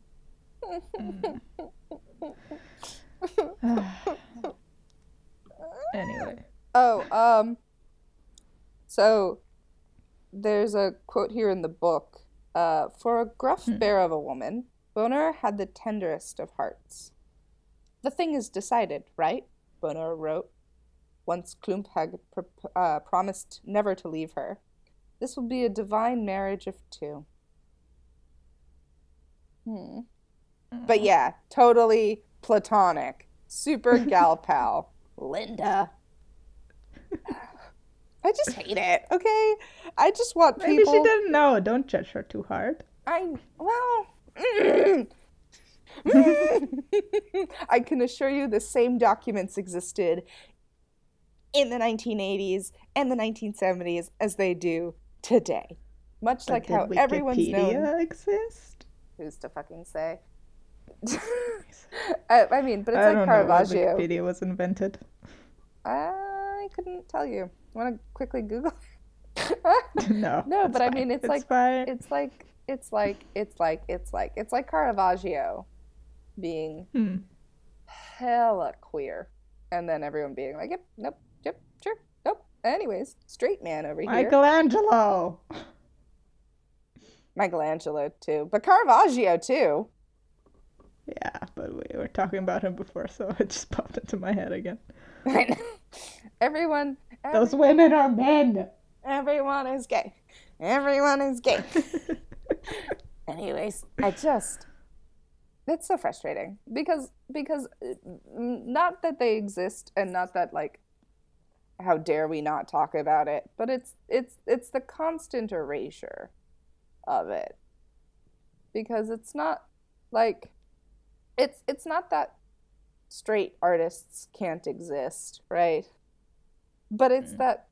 anyway, Oh, um, so there's a quote here in the book. Uh, for a gruff Hmm. bear of a woman, Boner had the tenderest of hearts. The thing is decided, right? Boner wrote. Once Klump had pro- uh, promised never to leave her. This will be a divine marriage of two. Hmm. But yeah, totally platonic. Super gal pal. Linda. I just hate it, okay? I just want maybe people. Maybe she didn't know. Don't judge her too hard. I, well. I can assure you the same documents existed in the 1980s and the 1970s as they do today. Much But like how everyone's known. Wikipedia exist? Who's to fucking say? I, I mean, but it's I like don't know when Caravaggio. Wikipedia was invented. I couldn't tell you. Want to quickly Google? no. No, but I mean, it's it's like- fine. it's like it's like it's like it's like it's like Caravaggio being Hmm. hella queer, and then everyone being like, "Yep, nope, yep, sure, nope." Anyways, straight man over here, Michelangelo. Michelangelo too, but Caravaggio too. Yeah, but we were talking about him before, so it just popped into my head again. Know. everyone, Those women are men. everyone is gay. Everyone is gay. Anyways, I just it's so frustrating because because not that they exist and not that like how dare we not talk about it, but it's it's it's the constant erasure of it. Because it's not like it's it's not that straight artists can't exist, right? But it's Mm. that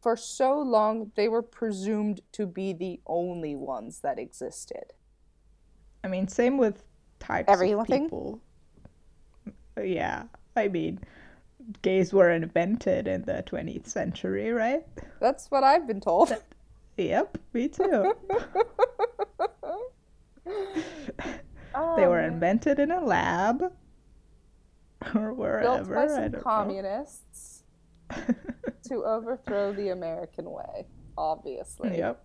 for so long they were presumed to be the only ones that existed. I mean, same with types Everything? of people. Yeah, I mean, gays were invented in the 20th century, right? That's what I've been told. Yep, me too. Oh, they were um, invented in a lab or wherever. built by some communists to overthrow the American way, obviously. yep,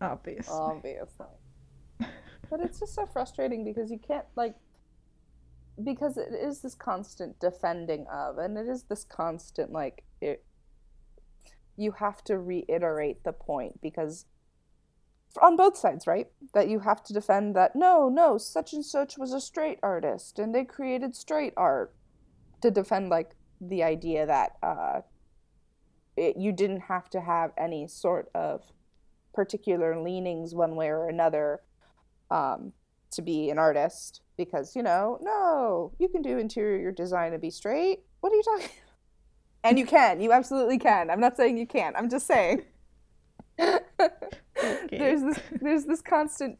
obviously. Obviously. But it's just so frustrating because you can't like because it is this constant defending of and it is this constant like it you have to reiterate the point because on both sides, right? That you have to defend that no, no, such and such was a straight artist and they created straight art to defend like the idea that uh it, you didn't have to have any sort of particular leanings one way or another um, to be an artist because you know no you can do interior design and be straight. What are you talking and you can you absolutely can. I'm not saying you can't. I'm just saying. There's this there's this constant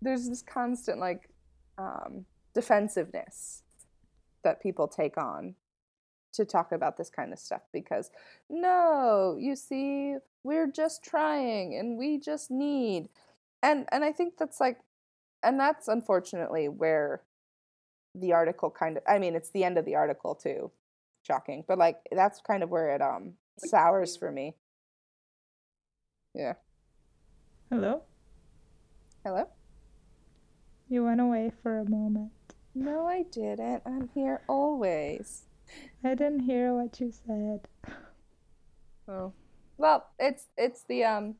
there's this constant like um, defensiveness that people take on to talk about this kind of stuff because no you see we're just trying and we just need. And and i think that's like and that's unfortunately where the article kind of i mean it's the end of the article too shocking but like that's kind of where it um sours for me yeah Hello? hello You went away for a moment. no i didn't i'm here always I didn't hear what you said. Oh. Well, it's it's the um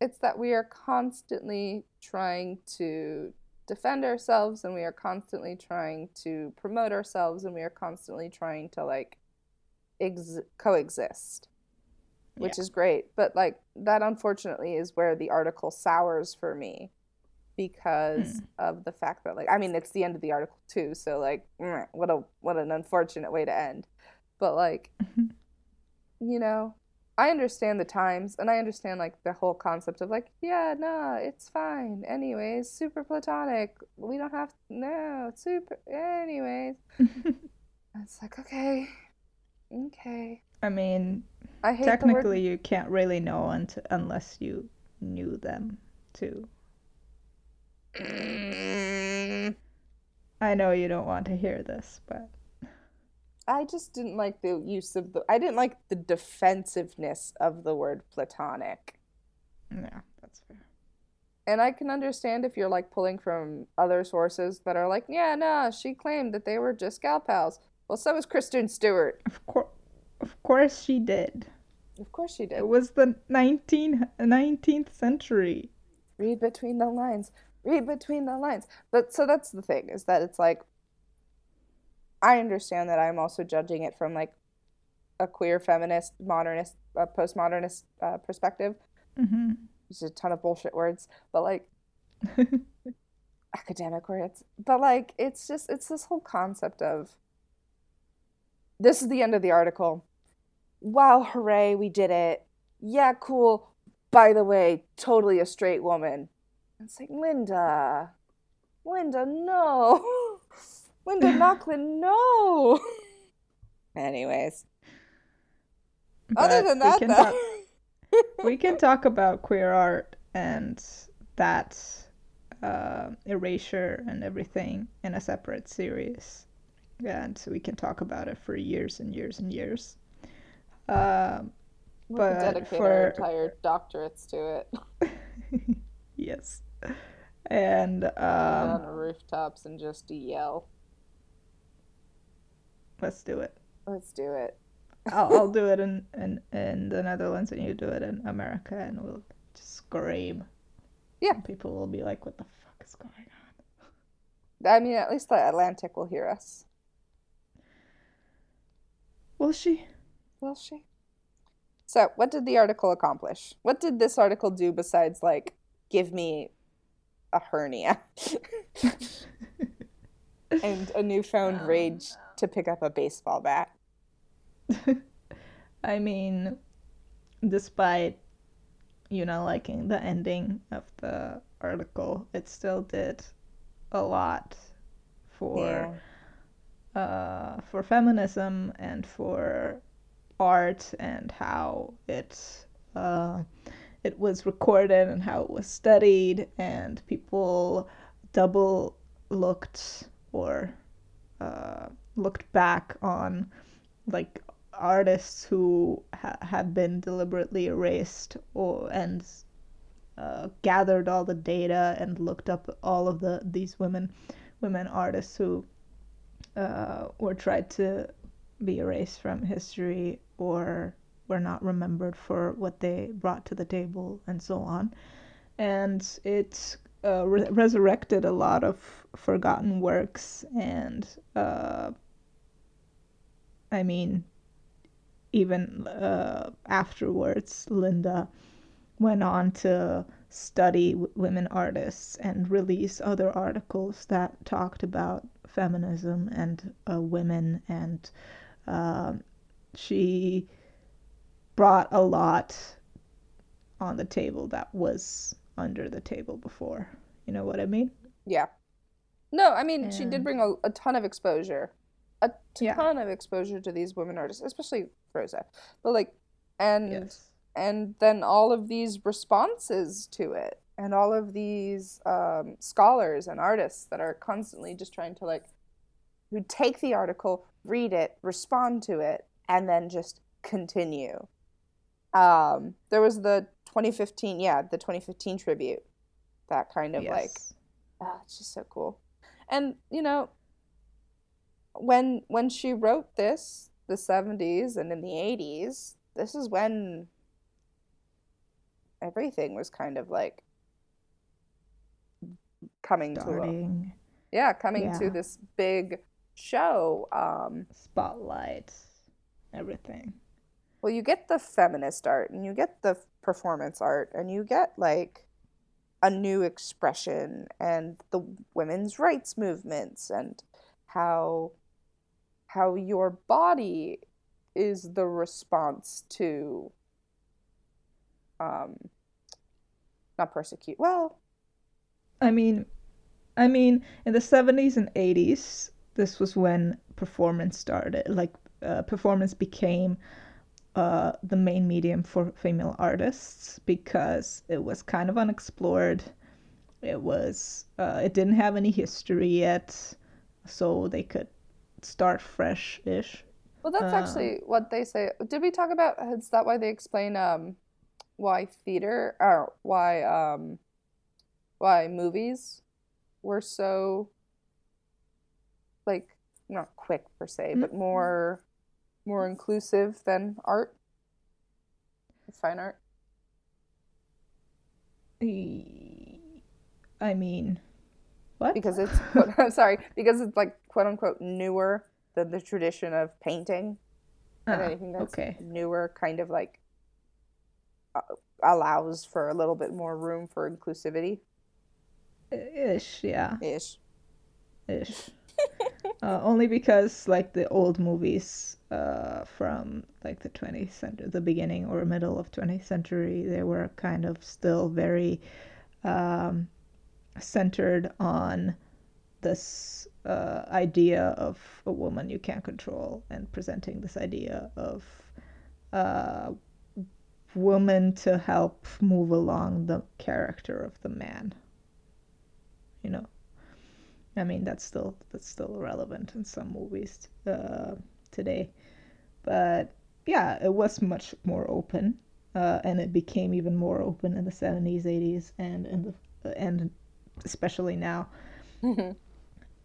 it's that we are constantly trying to defend ourselves and we are constantly trying to promote ourselves and we are constantly trying to like ex- coexist which is great. But like that unfortunately is where the article sours for me because hmm. of the fact that like I mean it's the end of the article too so like what a what an unfortunate way to end. But like you know I understand the times and I understand like the whole concept of like yeah no it's fine. Anyways super platonic. We don't have no super anyways. It's like okay okay. I mean, I technically, you can't really know unt- unless you knew them too. Mm. I know you don't want to hear this, but I just didn't like the use of the I didn't like the defensiveness of the word platonic. yeah, that's fair. And I can understand if you're like pulling from other sources that are like, yeah, no, she claimed that they were just gal pals. Well, so was Kristen Stewart. Of course, of course, she did. Of course she did. It was the 19, 19th century. Read between the lines. Read between the lines. But so that's the thing is that it's like I understand that I'm also judging it from like a queer feminist, modernist, uh, postmodernist uh, perspective. hmm There's a ton of bullshit words, but like academic words. But like it's just it's this whole concept of this is the end of the article. Wow, hooray, we did it. Yeah, cool. By the way, totally a straight woman. It's like Linda. Linda, no. Linda Nochlin, no. Anyways. Other but than we that, can though. talk we can talk about queer art and that uh, erasure and everything in a separate series, and so we can talk about it for years and years and years. Um, we could but dedicate for our entire doctorates to it. yes, and Go on um, rooftops and just yell. Let's do it. Let's do it. I'll, I'll do it in, in in the Netherlands, and you do it in America, and we'll just scream. Yeah. People will be like, "What the fuck is going on?" I mean, at least the Atlantic will hear us. Will she? Will she? So, what did the article accomplish? What did this article do besides, like, give me a hernia and a newfound Um, rage to pick up a baseball bat? I mean, despite you know liking the ending of the article, it still did a lot for uh, for feminism and for art and how it uh, it was recorded and how it was studied and people double looked or uh, looked back on like artists who ha- have been deliberately erased or and uh, gathered all the data and looked up all of the these women women artists who uh, were tried to be erased from history or were not remembered for what they brought to the table and so on. And it uh, re- resurrected a lot of forgotten works and uh, I mean even uh, afterwards Linda went on to study w- women artists and release other articles that talked about feminism and uh, women and um she brought a lot on the table that was under the table before you know what i mean Yeah. No, I mean, she did bring a, a ton of exposure. A Yeah. ton of exposure to these women artists, especially Rosa. But, like, and yes and then all of these responses to it and all of these um, scholars and artists that are constantly just trying to like who take the article read it respond to it and then just continue um, there was the 2015 yeah the 2015 tribute that kind of like yes ah, it's just so cool and you know when when she wrote this the 70s and in the 80s this is when everything was kind of like coming to a, starting. Yeah coming to this big show um spotlight. Everything. Well you get the feminist art and you get the performance art and you get like a new expression and the women's rights movements and how how your body is the response to um not persecute well I mean, I mean, in the seventies and eighties, this was when performance started. Like, uh, performance became uh, the main medium for female artists because it was kind of unexplored. It was, uh, it didn't have any history yet, so they could start fresh-ish. well that's Um, actually what they say. Did we talk about is that why they explain um why theater or why um why movies were so like not quick per se but more more inclusive than art? Fine art? I mean, what? because it's quote, I'm sorry because it's like quote unquote newer than the tradition of painting and Ah, anything that's okay. newer kind of like uh, allows for a little bit more room for inclusivity Ish, yeah. ish ish. uh, only because like the old movies uh, from like the 20th century, the beginning or middle of 20th century, they were kind of still very um, centered on this uh, idea of a woman you can't control and presenting this idea of uh, woman to help move along the character of the man. You know, I mean that's still that's still relevant in some movies uh, today, but yeah, it was much more open, uh, and it became even more open in the seventies, eighties, and in the and especially now.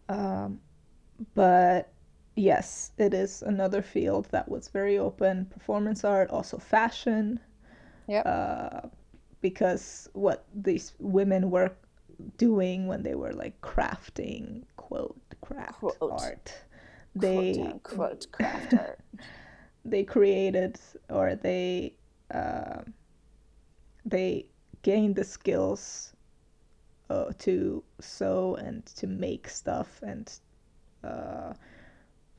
um, but yes, it is another field that was very open. Performance art, also fashion. Yep. Uh, because what these women were doing when they were like crafting quote craft Quote. art, they quote unquote craft art. they created or they uh, they gained the skills uh, to sew and to make stuff and uh,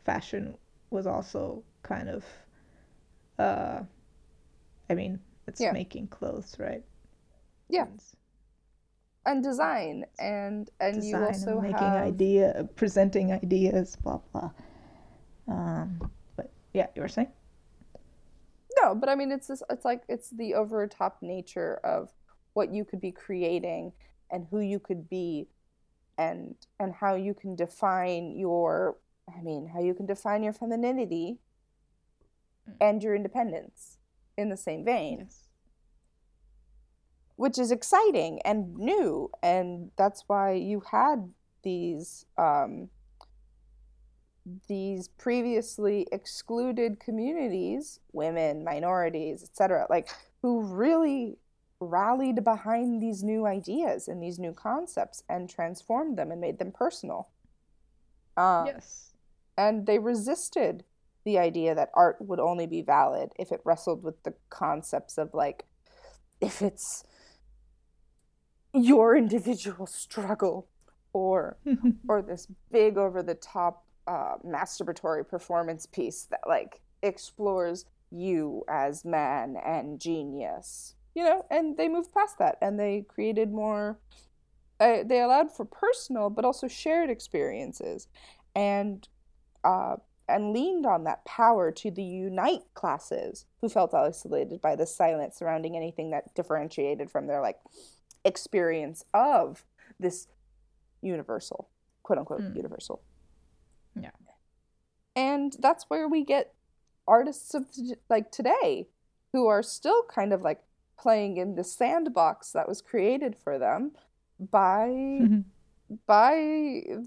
fashion was also kind of uh, i mean it's Yeah. making clothes right Yeah. And and design and and you also and making have idea presenting ideas blah blah um, but yeah you were saying no but i mean it's this it's like it's the over top nature of what you could be creating and who you could be and and how you can define your i mean how you can define your femininity Mm. and your independence in the same vein yes which is exciting and new and that's why you had these um, these previously excluded communities women minorities etc like who really rallied behind these new ideas and these new concepts and transformed them and made them personal. Um, yes. and they resisted the idea that art would only be valid if it wrestled with the concepts of like if it's your individual struggle or or this big over the top uh, masturbatory performance piece that like explores you as man and genius you know and they moved past that and they created more uh, they allowed for personal but also shared experiences and uh, and leaned on that power to the unite classes who felt isolated by the silence surrounding anything that differentiated from their like experience of this universal quote unquote Mm. universal Yeah. and that's where we get artists of like today who are still kind of like playing in the sandbox that was created for them by mm-hmm. by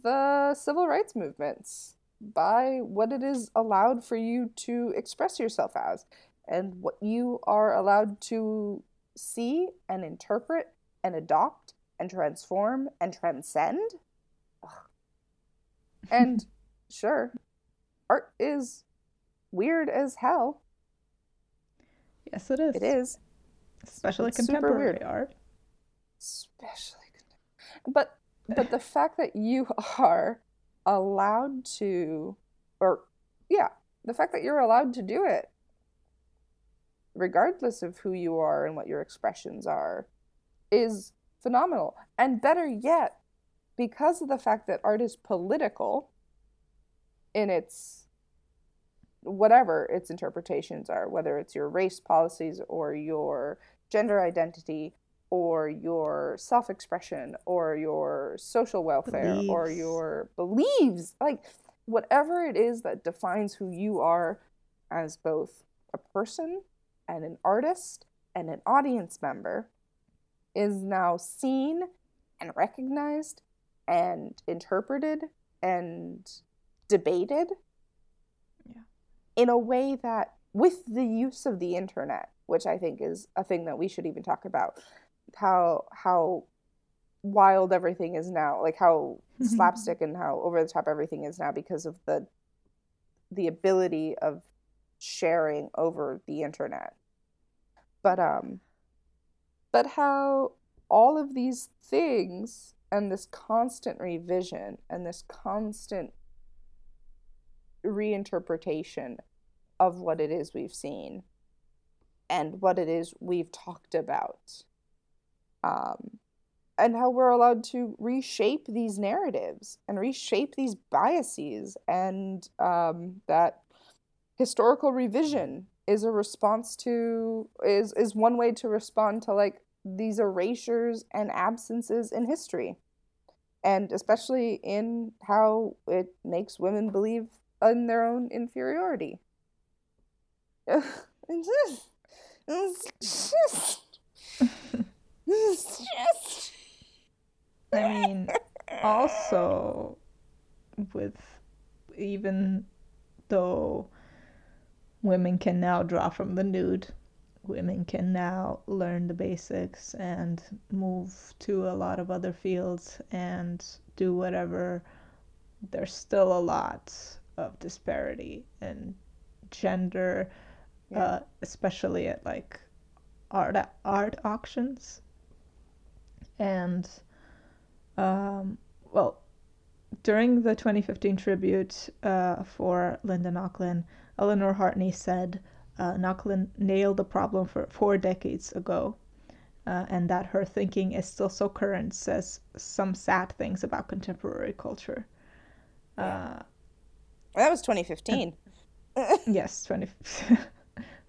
the civil rights movements, by what it is allowed for you to express yourself as, and what you are allowed to see and interpret and adopt and transform and transcend. And sure, art is weird as hell. yes it is It is, especially It's contemporary weird. art. Especially but but the fact that you are allowed to or yeah the fact that you're allowed to do it regardless of who you are and what your expressions are is phenomenal. And better yet because of the fact that art is political in its whatever its interpretations are whether it's your race policies or your gender identity or your self expression or your social welfare or your beliefs. Like, whatever it is that defines who you are as both a person and an artist and an audience member is now seen and recognized and interpreted and debated Yeah. in a way that with the use of the internet which i think is a thing that we should even talk about. How how wild everything is now like how slapstick and how over the top everything is now because of the the ability of sharing over the internet. But um but how all of these things and this constant revision and this constant reinterpretation of what it is we've seen and what it is we've talked about um, and how we're allowed to reshape these narratives and reshape these biases and um, that historical revision is a response to is is one way to respond to like these erasures and absences in history. And especially in how it makes women believe in their own inferiority it's just, it's just. I mean, also with even though women can now draw from the nude, women can now learn the basics and move to a lot of other fields and do whatever. There's still a lot of disparity in gender, yeah. uh, especially at like art art auctions. And um, well, during the 2015 tribute uh, for Linda Nochlin, Eleanor Heartney said uh, Nochlin nailed the problem for four decades ago, uh, and that her thinking is still so current says some sad things about contemporary culture. Yeah. Uh, that was 2015. yes, 20.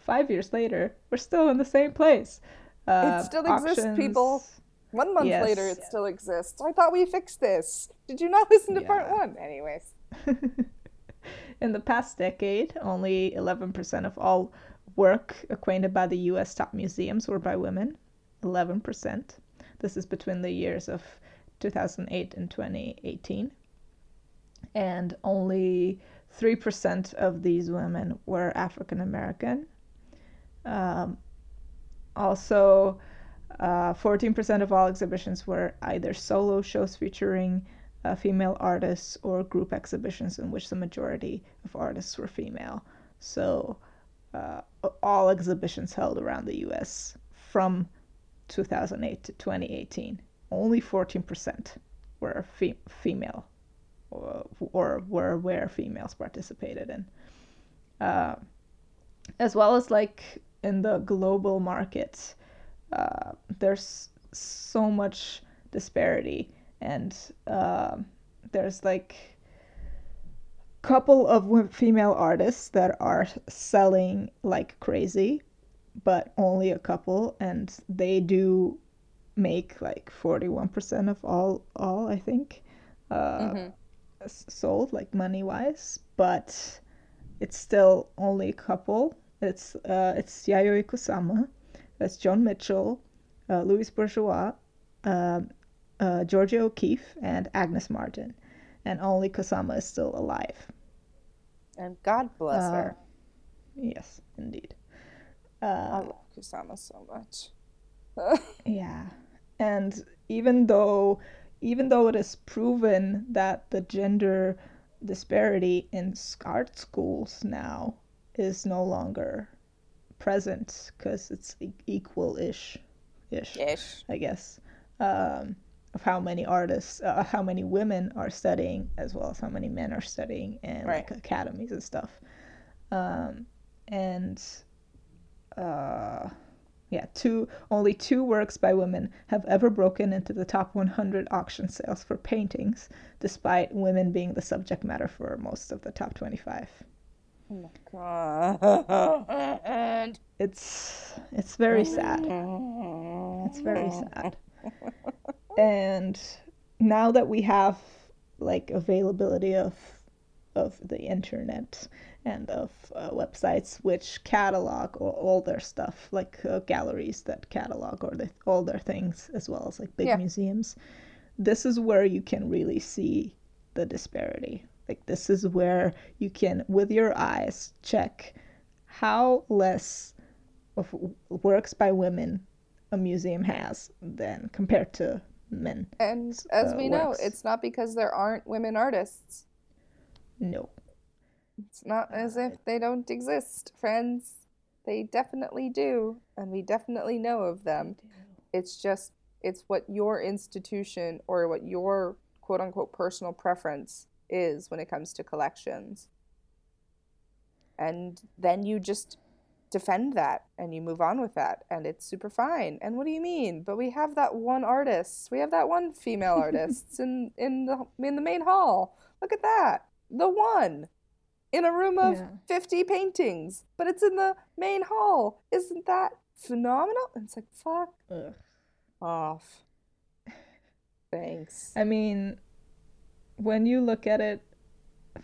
Five years later, we're still in the same place. Uh, it still exists, people. One month yes. later, it still exists. I thought we fixed this. Did you not listen to yeah. part one? Anyways. In the past decade, only 11% of all work acquainted by the US top museums were by women. 11%. This is between the years of 2008 and 2018. And only 3% of these women were African American. Um, also, uh, 14% of all exhibitions were either solo shows featuring uh, female artists or group exhibitions in which the majority of artists were female. So, uh, all exhibitions held around the US from 2008 to 2018, only 14% were fe- female or, or, were where females participated in. Uh, as well as like in the global market, uh, there's so much disparity. And uh, there's like a couple of female artists that are selling like crazy but only a couple. And they do make like 41% of all all i think uh, mm-hmm. sold like money wise but it's still only a couple it's uh, it's yayoi kusama that's Joan Mitchell, uh, Louise Bourgeois, uh, uh, Georgia O'Keeffe, and Agnes Martin. And only Kusama is still alive. And God bless uh, her. Yes, indeed. I uh, love Kusama so much. yeah. And even though even though it is proven that the gender disparity in art schools now is no longer present because it's equal ish, ish, I guess, um, of how many artists, uh, how many women are studying, as well as how many men are studying in right. like academies and stuff. Um, and uh, yeah, two only two works by women have ever broken into the top 100 auction sales for paintings, despite women being the subject matter for most of the top 25. Oh my god. It's it's very sad. It's very sad. And now that we have like availability of of the internet and of uh, websites which catalog all, all their stuff, like uh, galleries that catalog or the, all their things, as well as like big yeah. museums. This is where you can really see the disparity like this is where you can, with your eyes, check how less of works by women a museum has than compared to men. And as uh, we know, it's not because there aren't women artists. No. It's not as if they don't exist, friends. They definitely do, and we definitely know of them. It's just it's what your institution or what your quote unquote personal preference is when it comes to collections. And then you just defend that and you move on with that and it's super fine. And what do you mean? But we have that one artist. We have that one female artist in in the in the main hall. Look at that. The one in a room of Yeah. 50 paintings, but it's in the main hall. Isn't that phenomenal? And it's like, fuck Ugh. off. Thanks. I mean, when you look at it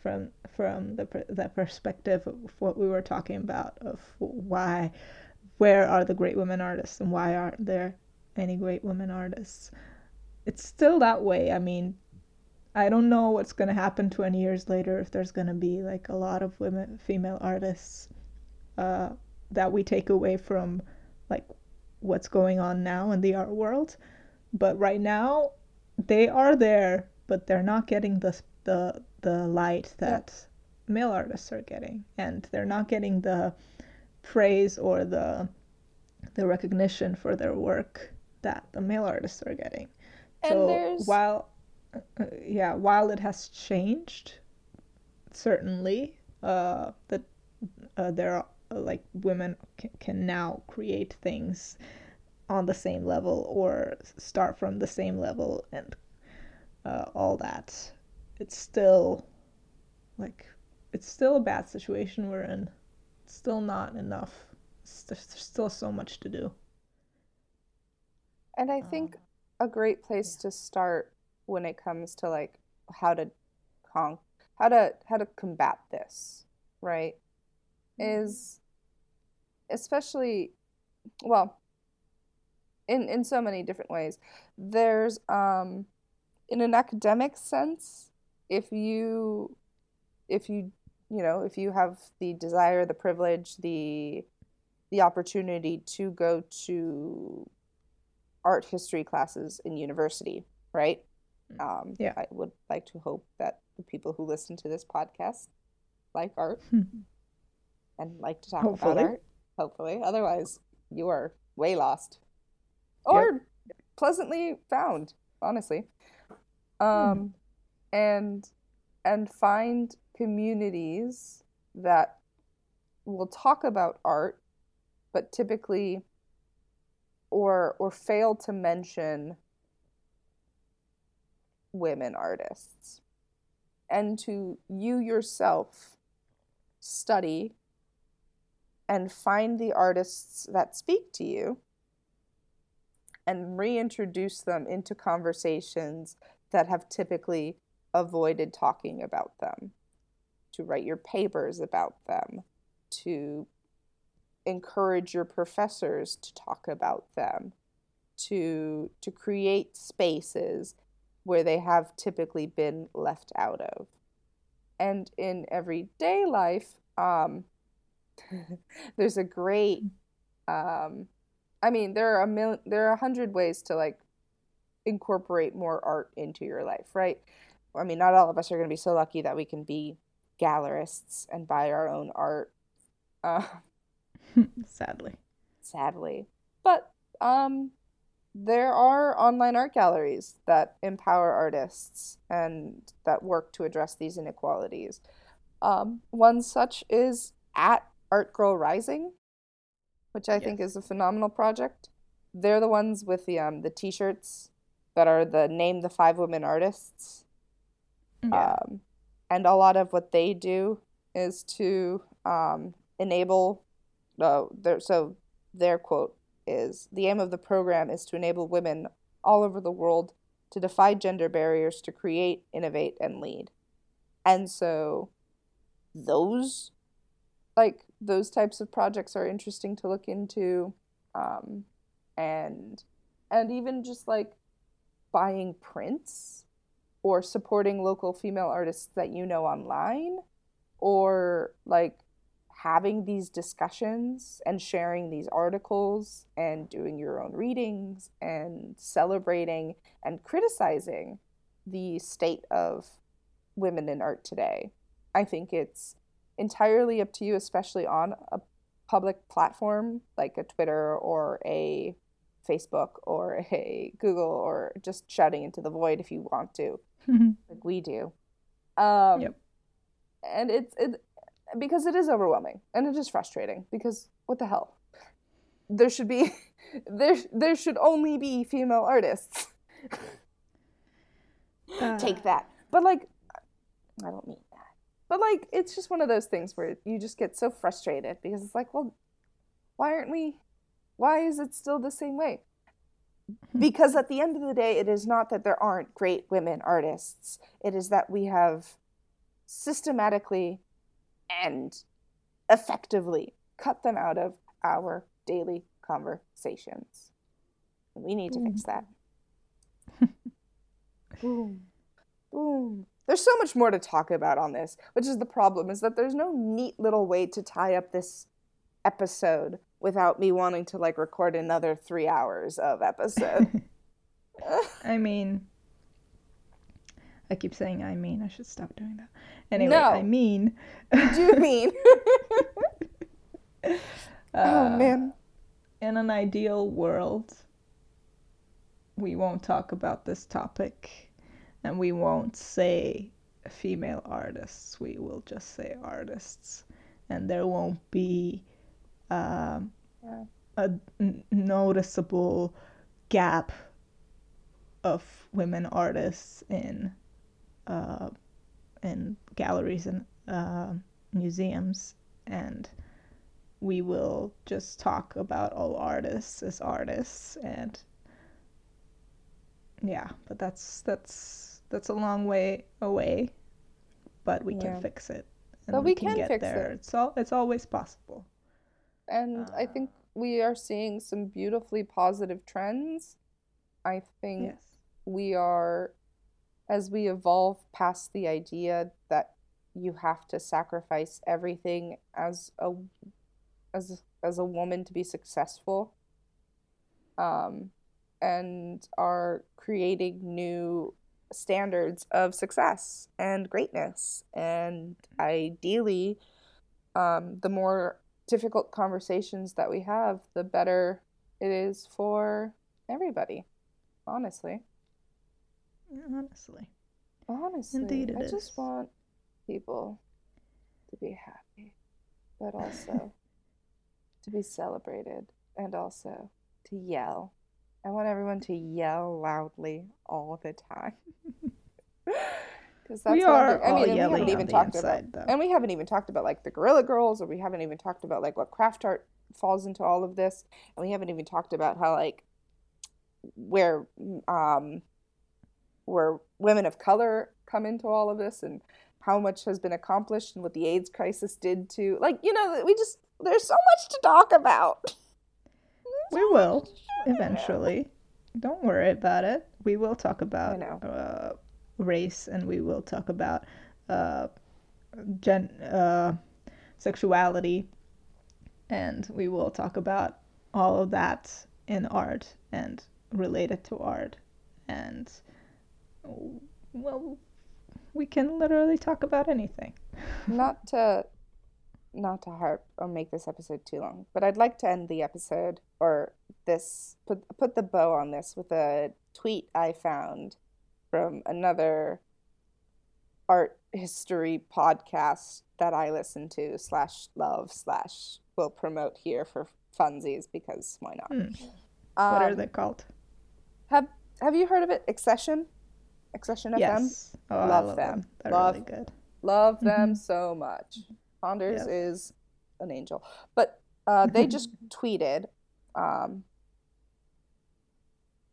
from from the the perspective of what we were talking about of why where are the great women artists and why aren't there any great women artists it's still that way. I mean i don't know what's going to happen 20 years later if there's going to be like a lot of women female artists uh, that we take away from like what's going on now in the art world. But right now they are there but they're not getting the the the light that male artists are getting. And they're not getting the praise or the the recognition for their work that the male artists are getting. And so there's- while uh, yeah while it has changed certainly uh that uh, there are like women can, can now create things on the same level or start from the same level and uh, all that. It's still like it's still a bad situation we're in. It's still not enough. It's- there's, there's still so much to do. And I think a great place to start when it comes to like how to con how to how to combat this, right? Is especially well in in so many different ways. There's um in an academic sense, if you if you you know, if you have the desire, the privilege, the the opportunity to go to art history classes in university, right? Um, Yeah. I would like to hope that the people who listen to this podcast like art and like to talk Hopefully. about art. Hopefully. Otherwise, you are way lost. Or pleasantly found, honestly. Um, and and find communities that will talk about art, but typically or or fail to mention women artists. And to you yourself study and find the artists that speak to you and reintroduce them into conversations that have typically avoided talking about them to write your papers about them to encourage your professors to talk about them to to create spaces where they have typically been left out of. And in everyday life um there's a great um i mean there are a there are a hundred ways to like incorporate more art into your life right i mean not all of us are going to be so lucky that we can be gallerists and buy our own art uh, sadly sadly. But um, there are online art galleries that empower artists and that work to address these inequalities. Um, one such is at Art Girl Rising, which I think is a phenomenal project. They're the ones with the um, the T-shirts that are the name the five women artists. yeah Um, and a lot of what they do is to um, enable. Uh, their, so their quote is the aim of the program is to enable women all over the world to defy gender barriers to create, innovate, and lead. And so those like those types of projects are interesting to look into um, and and even just like buying prints or supporting local female artists that you know online or like having these discussions and sharing these articles and doing your own readings and celebrating and criticizing the state of women in art today. I think it's entirely up to you, especially on a public platform like a Twitter or a Facebook or a Google or just shouting into the void if you want to like we do. Um, Yep. And it's it because it is overwhelming and it is frustrating because what the hell? There should be there there should only be female artists. Uh, Take that. But like I don't mean that. But like it's just one of those things where you just get so frustrated because it's like, well, why aren't we why is it still the same way? Hmm. Because at the end of the day, it is not that there aren't great women artists. It is that we have systematically and effectively cut them out of our daily conversations. We need to fix hmm. that. Boom. Boom. There's so much more to talk about on this, which is the problem is that there's no neat little way to tie up this episode without me wanting to like record another 3 hours of episode. I mean, I keep saying I mean. I should stop doing that. Anyway, No. I mean. you do mean. oh uh, man. In an ideal world, we won't talk about this topic and we won't say female artists. We will just say artists. And there won't be um, Yeah. a n- noticeable gap of women artists in uh, in galleries and uh, museums, and we will just talk about all artists as artists, and yeah, but that's that's that's a long way away, but we Yeah. can fix it, and But we can get fix there. it. It's all it's always possible. And I think we are seeing some beautifully positive trends. I think Yes. we are as we evolve past the idea that you have to sacrifice everything as a as as a woman to be successful um and are creating new standards of success and greatness and ideally um the more difficult conversations that we have the better it is for everybody honestly honestly. Honestly, Indeed I just want people to be happy, but also to be celebrated and also to yell. I want everyone to yell loudly all the time. Because that's we what are doing. I all mean, and we yelling haven't even talked inside, about, though. and we haven't even talked about like the Guerrilla Girls, or we haven't even talked about like what craft art falls into all of this, and we haven't even talked about how like where um where women of color come into all of this and how much has been accomplished and what the AIDS crisis did to like you know we just there's so much to talk about. We will eventually. Don't worry about it. We will talk about know. uh, race, and we will talk about uh, gen uh, sexuality, and we will talk about all of that in art and related to art, and well, we can literally talk about anything. not to not to harp or make this episode too long, but I'd like to end the episode or this put put the bow on this with a tweet I found from another art history podcast that I listen to slash love slash will promote here for funsies because why not? Hmm. What are Um, they called? Have Have you heard of it? Accession, Accession FM. Yes. Oh, Love love them. them. They're Love really good. Love them Mhm. so much. Ponders Yes. is an angel. But uh, they just tweeted, um,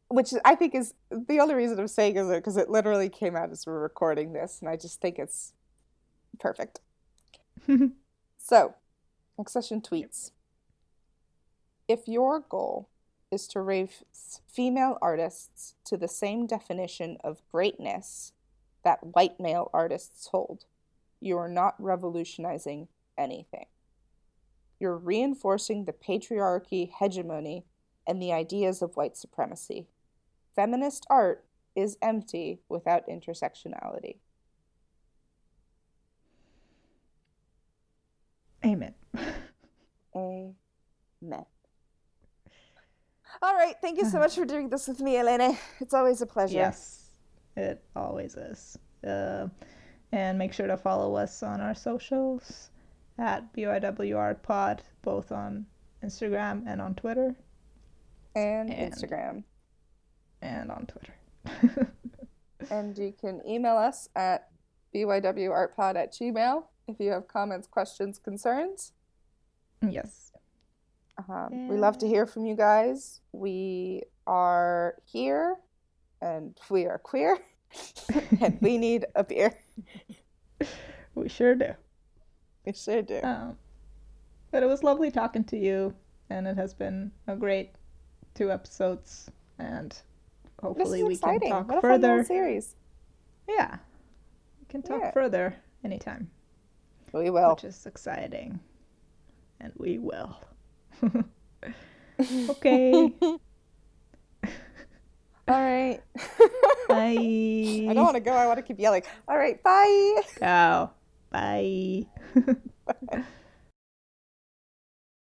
which I think is the only reason I'm saying is because it literally came out as we're recording this, and I just think it's perfect. So, Accession tweets If your goal is to raise female artists to the same definition of greatness that white male artists hold, you are not revolutionizing anything. You're reinforcing the patriarchy hegemony and the ideas of white supremacy. Feminist art is empty without intersectionality. Amen. Amen. All right. Thank you so much for doing this with me, Elena. It's always a pleasure. Yes, it always is. Uh, and make sure to follow us on our socials at BYWArtPod, both on Instagram and on Twitter. And, And- Instagram. And on Twitter. And you can email us at bywartpod at gmail if you have comments, questions, concerns. Yes. Um, We love to hear from you guys. We are here and we are queer and we need a beer. We sure do. We sure do. Um, but it was lovely talking to you, and it has been a great two episodes, and this hopefully we can talk what further. series. Yeah, we can talk Yeah. further anytime, We will. which is exciting, and we will. okay, All right. bye. I don't want to go. I want to keep yelling. All right. Bye. Go. Bye.